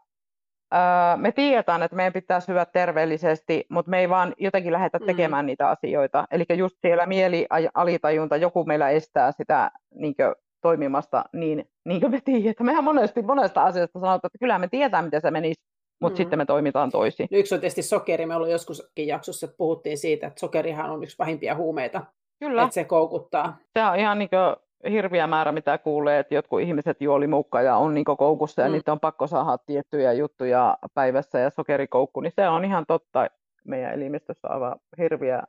me tiedetään, että meidän pitää syödä terveellisesti, mutta me ei vaan jotenkin lähdetä mm. tekemään mm. niitä asioita. Eli just siellä mieli alitajunta, joku meillä estää sitä niin toimimasta niin, niin kuin me tiedetään. Mehän monesti monesta asiasta sanotaan, että kyllä me tietää, miten se menisi, mutta mm. sitten me toimitaan toisin. No yksi on tietysti sokeri. Me ollaan joskuskin jaksossa, että puhuttiin siitä, että sokerihan on yksi pahimpia huumeita. Kyllä. Että se koukuttaa. Se on ihan niin kuin hirviä määrä, mitä kuulee, että jotkut ihmiset juoli muukka ja on niin koukussa ja mm. niitä on pakko saada tiettyjä juttuja päivässä ja sokerikoukku, niin se on ihan totta. Meidän elimistössä aivan hirviä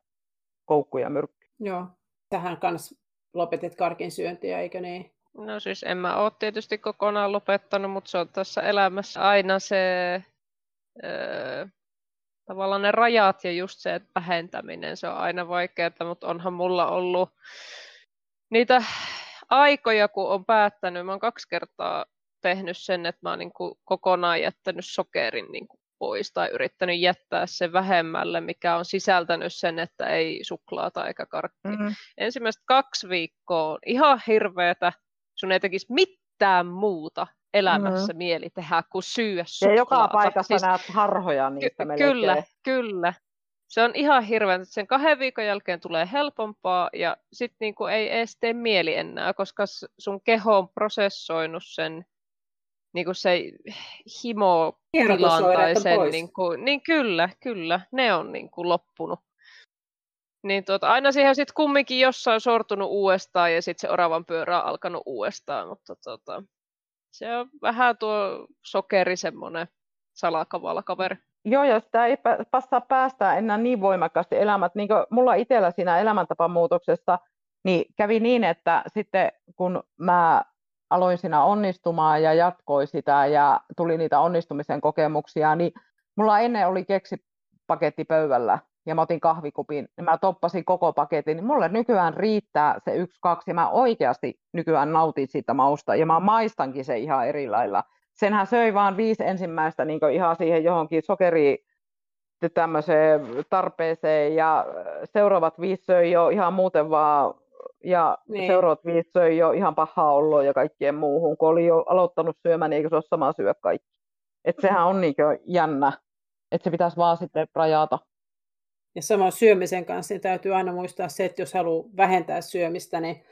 koukkuja myrkky. Joo, tähän kanssa lopetit karkin syöntiä, eikö niin? No siis en mä ole tietysti kokonaan lopettanut, mutta se on tässä elämässä aina se öö, tavallaan ne rajat ja just se että vähentäminen, se on aina vaikeaa, mutta onhan mulla ollut niitä aikoja, kun on päättänyt, mä oon kaksi kertaa tehnyt sen, että mä oon niin kokonaan jättänyt sokerin niin pois tai yrittänyt jättää se vähemmälle, mikä on sisältänyt sen, että ei suklaata eikä karkkia. Mm-hmm. Ensimmäiset kaksi viikkoa on ihan hirveätä, sun ei tekisi mitään muuta elämässä mm-hmm. mieli tehdä kuin syödä suklaata. Ja joka paikassa siis, näet harhoja niistä ky- Kyllä, kyllä. Se on ihan hirveän, että sen kahden viikon jälkeen tulee helpompaa ja sitten niinku ei edes tee mieli enää, koska sun keho on prosessoinut sen niin kuin se himo tai sen, niin, kuin, niin kyllä, kyllä, ne on niin kuin loppunut. Niin tuota, aina siihen sitten kumminkin jossain sortunut uudestaan ja sitten se oravan pyörä on alkanut uudestaan, mutta tuota, se on vähän tuo sokeri semmoinen salakavala kaveri. Joo, ja sitä ei passaa päästä enää niin voimakkaasti elämät. Niin kuin mulla itsellä siinä elämäntapamuutoksessa, niin kävi niin, että sitten kun mä aloin siinä onnistumaan ja jatkoi sitä ja tuli niitä onnistumisen kokemuksia, niin mulla ennen oli keksipaketti pöydällä ja mä otin kahvikupin, niin mä toppasin koko paketin, niin mulle nykyään riittää se yksi, kaksi, ja mä oikeasti nykyään nautin siitä mausta, ja mä maistankin se ihan eri lailla. Senhän söi vaan viisi ensimmäistä niin ihan siihen johonkin sokeriin tämmöiseen tarpeeseen, ja seuraavat viisi söi jo ihan muuten vaan ja niin. seuraavat viisi söi jo ihan pahaa oloa ja kaikkien muuhun, kun oli jo aloittanut syömään, niin eikö se ole sama syö kaikki. Että sehän on niin jännä, että se pitäisi vaan sitten rajata. Ja sama syömisen kanssa, niin täytyy aina muistaa se, että jos haluaa vähentää syömistä, niin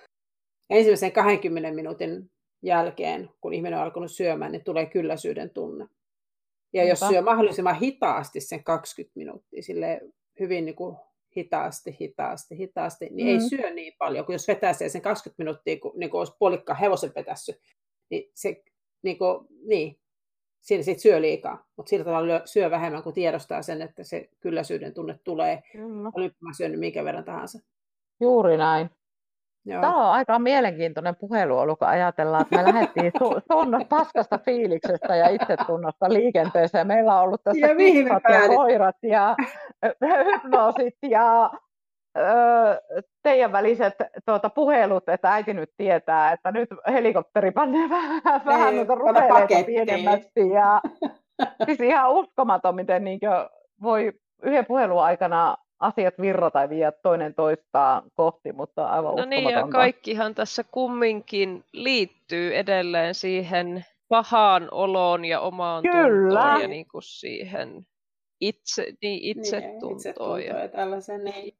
ensimmäisen 20 minuutin jälkeen, kun ihminen on alkanut syömään, niin tulee kylläisyyden tunne. Ja Niinpä. jos syö mahdollisimman hitaasti sen 20 minuuttia, sille hyvin niin kuin hitaasti, hitaasti, hitaasti, niin mm. ei syö niin paljon, kun jos vetää sen 20 minuuttia, kun, niin kuin olisi puolikkaan hevosen petässy, niin se niin kuin, niin, siinä sit syö liikaa, mutta sillä tavalla syö vähemmän, kun tiedostaa sen, että se kylläisyyden tunne tulee, olipa mä syönyt minkä verran tahansa. Juuri näin. Joo. Tämä on aika mielenkiintoinen puhelu ollut, kun ajatellaan, että me lähdettiin su- sun paskasta fiiliksestä ja itsetunnosta liikenteeseen. Meillä on ollut tässä ja kissat ja koirat ja hypnoosit ja teidän väliset tuota, puhelut, että äiti nyt tietää, että nyt helikopteri panee vähän, vähän noita rupeleita pienemmäksi. Ja, siis ihan uskomaton, miten niin voi yhden puhelun aikana asiat virrata tai viedä toinen toistaan kohti, mutta aivan No niin, ja kaikkihan tässä kumminkin liittyy edelleen siihen pahaan oloon ja omaan Kyllä. tuntoon ja niin kuin siihen itse, niin itsetuntoon. Niin, itsetuntoon ja tällaisen, niin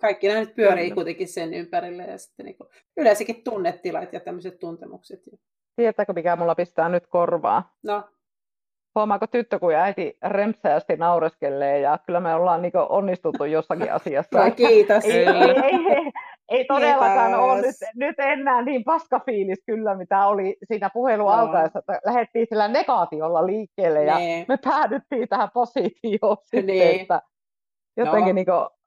kaikki nämä nyt pyörii Kyllä. kuitenkin sen ympärille ja sitten niin kuin, yleensäkin tunnetilat ja tämmöiset tuntemukset. Tiedätkö, mikä mulla pistää nyt korvaa? No. Huomaako tyttö, kun äiti remsäästi naureskelee ja kyllä me ollaan niin onnistuttu jossakin asiassa. No, kiitos. ei, ei, ei, ei todellakaan kiitos. ole nyt, nyt enää niin paska fiilis kyllä, mitä oli siinä puhelun no. alkaessa, että lähdettiin sillä negaatiolla liikkeelle ja nee. me päädyttiin tähän positioon sitten, että jotenkin no. niin kuin,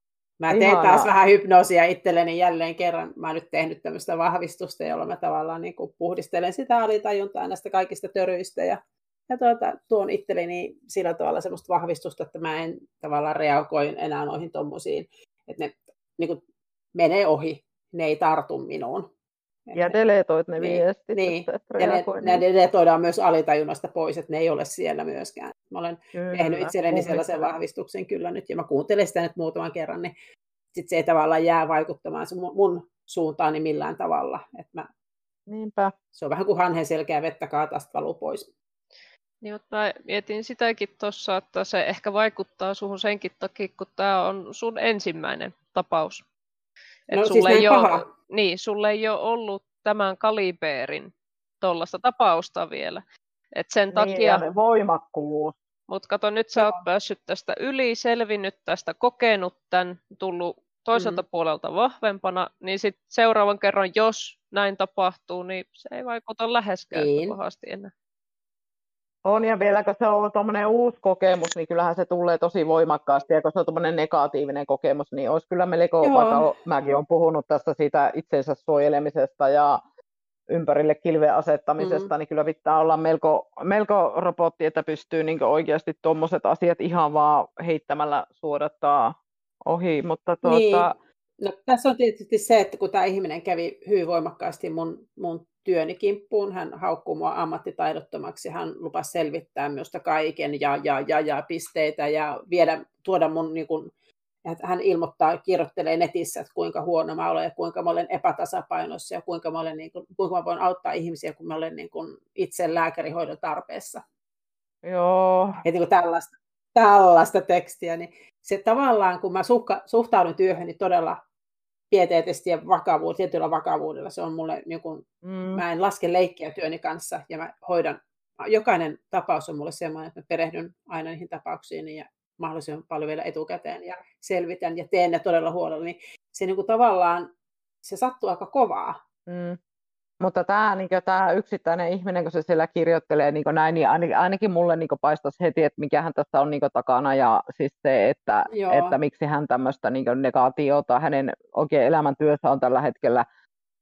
Mä teen Ihanaa. taas vähän hypnoosia itselleni jälleen kerran. Mä oon nyt tehnyt tämmöistä vahvistusta, jolla mä tavallaan niin kuin puhdistelen sitä alitajuntaa näistä kaikista töryistä ja, ja tuota, tuon itselleni sillä tavalla semmoista vahvistusta, että mä en tavallaan reagoi enää noihin tommosiin, että ne niin kuin menee ohi, ne ei tartu minuun. Ja deletoit ne niin, viestit. Niin, ja ne, ne deletoidaan myös alitajunnasta pois, että ne ei ole siellä myöskään. Mä olen kyllä, tehnyt itselleni sellaisen vahvistuksen kyllä nyt, ja mä kuuntelen sitä nyt muutaman kerran, niin sit se ei tavallaan jää vaikuttamaan se mun, mun suuntaani millään tavalla. Et mä, Niinpä. Se on vähän kuin hanhen selkeä vettä kaatasta valuu pois. Niin, mutta mä mietin sitäkin tuossa, että se ehkä vaikuttaa suhun senkin takia, kun tämä on sun ensimmäinen tapaus. Et no sulle siis ei. Ole, niin, sulle ei ole ollut tämän kalibeerin tuollaista tapausta vielä. Et sen niin, takia... Ja voimakkuus. Mutta kato, nyt sä oot päässyt tästä yli, selvinnyt tästä, kokenut tämän, tullut toiselta mm. puolelta vahvempana, niin sitten seuraavan kerran, jos näin tapahtuu, niin se ei vaikuta läheskään niin. pahasti enää. On, ja vielä kun se on tuommoinen uusi kokemus, niin kyllähän se tulee tosi voimakkaasti, ja kun se on tuommoinen negatiivinen kokemus, niin olisi kyllä melko, vaikka mäkin olen puhunut tästä siitä itsensä suojelemisesta ja ympärille kilven asettamisesta, mm. niin kyllä pitää olla melko, melko robotti, että pystyy niin oikeasti tuommoiset asiat ihan vaan heittämällä suodattaa ohi. Mutta tuota... niin. no, tässä on tietysti se, että kun tämä ihminen kävi hyvin voimakkaasti mun, mun työni kimppuun, hän haukkuu mua ammattitaidottomaksi, hän lupasi selvittää minusta kaiken ja, ja, ja, ja pisteitä ja viedä, tuoda mun niin kuin, että hän ilmoittaa, kirjoittelee netissä, että kuinka huono mä olen ja kuinka mä olen epätasapainossa ja kuinka mä, olen, niin kuin, kuinka mä voin auttaa ihmisiä, kun mä olen niin kuin, itse lääkärihoidon tarpeessa. Joo. Et niin kuin tällaista, tällaista tekstiä, niin se tavallaan, kun mä suhka, suhtaudun työhön, niin todella pieteetisesti ja vakavuudella, tietyllä vakavuudella, se on mulle, niin mm. mä en laske leikkiä työni kanssa ja mä hoidan, jokainen tapaus on mulle sellainen, että mä perehdyn aina niihin tapauksiin ja mahdollisimman paljon vielä etukäteen ja selvitän ja teen ne todella huolella, niin se niin kuin tavallaan, se sattuu aika kovaa. Mm. Mutta tämä, niin kuin, tämä yksittäinen ihminen, kun se siellä kirjoittelee niin näin, niin ainakin, ainakin mulle niin paistaisi heti, että mikä hän tässä on niin takana. Ja siis se, että, että miksi hän tämmöistä niin negaatiota hänen oikein elämäntyössä on tällä hetkellä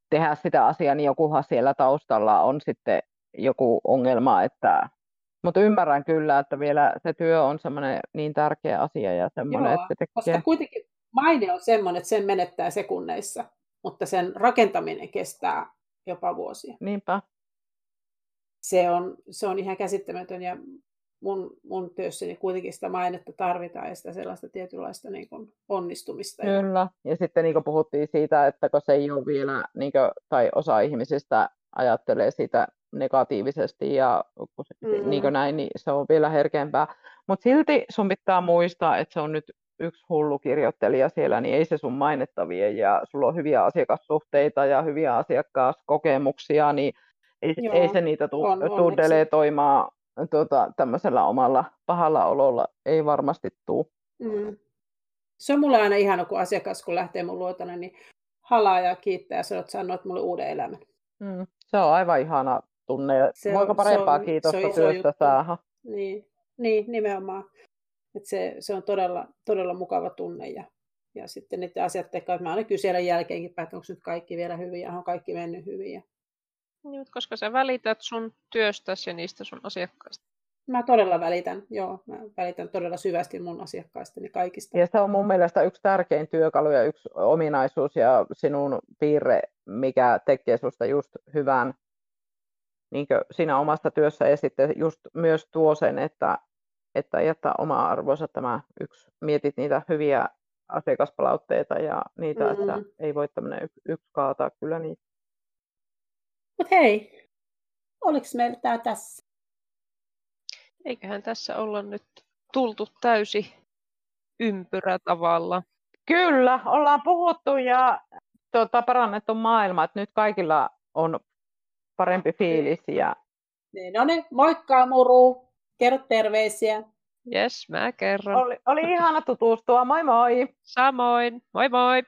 tehdä sitä asiaa, niin jokuhan siellä taustalla on sitten joku ongelma, että mutta ymmärrän kyllä, että vielä se työ on semmoinen niin tärkeä asia ja semmoinen, Joo, että tekee... koska kuitenkin maine on semmoinen, että sen menettää sekunneissa, mutta sen rakentaminen kestää jopa vuosia. Niinpä. Se on, se on ihan käsittämätön ja mun, mun työssäni kuitenkin sitä mainetta tarvitaan ja sitä sellaista tietynlaista niin kuin onnistumista. Kyllä, ja sitten niin kuin puhuttiin siitä, että kun se ei ole vielä, niin kuin, tai osa ihmisistä ajattelee sitä negatiivisesti ja mm. niin näin, niin se on vielä herkempää. Mutta silti sun pitää muistaa, että se on nyt yksi hullu kirjoittelija siellä, niin ei se sun mainetta vie ja sulla on hyviä asiakassuhteita ja hyviä asiakkaaskokemuksia, niin ei, Joo, ei se niitä tule deletoimaan tuota, tämmöisellä omalla pahalla ololla, ei varmasti tule. Mm. Se on mulle aina ihana, kun asiakas, kun lähtee mun luotana, niin halaa ja kiittää ja sanoo, että sanoit mulle uuden elämän. Mm, se on aivan ihana tunne. Se Voiko parempaa se on, kiitosta se on työstä saada? Niin, niin, nimenomaan. Et se, se on todella, todella mukava tunne. Ja, ja sitten niiden asiat tekevät, mä aina kysellä jälkeenkin, että onko nyt kaikki vielä hyvin ja on kaikki mennyt hyvin. Ja... Niin, koska sä välität sun työstäsi ja niistä sun asiakkaista. Mä todella välitän, joo. Mä välitän todella syvästi mun asiakkaistani kaikista. Ja se on mun mielestä yksi tärkein työkalu ja yksi ominaisuus ja sinun piirre, mikä tekee susta just hyvän niin siinä omasta työssä ja sitten just myös tuo sen, että, että jättää oma arvonsa tämä yksi, mietit niitä hyviä asiakaspalautteita ja niitä, mm. että ei voi tämmöinen yksi, yksi kaataa kyllä niitä. Mutta hei, oliko meillä tämä tässä? Eiköhän tässä olla nyt tultu täysi ympyrä tavalla. Kyllä, ollaan puhuttu ja tuota, parannettu maailma, että nyt kaikilla on parempi fiilis. Ja... Niin, no niin, moikka Muru, kerro terveisiä. Jes, mä kerron. Oli, oli ihana tutustua, moi moi! Samoin, moi moi!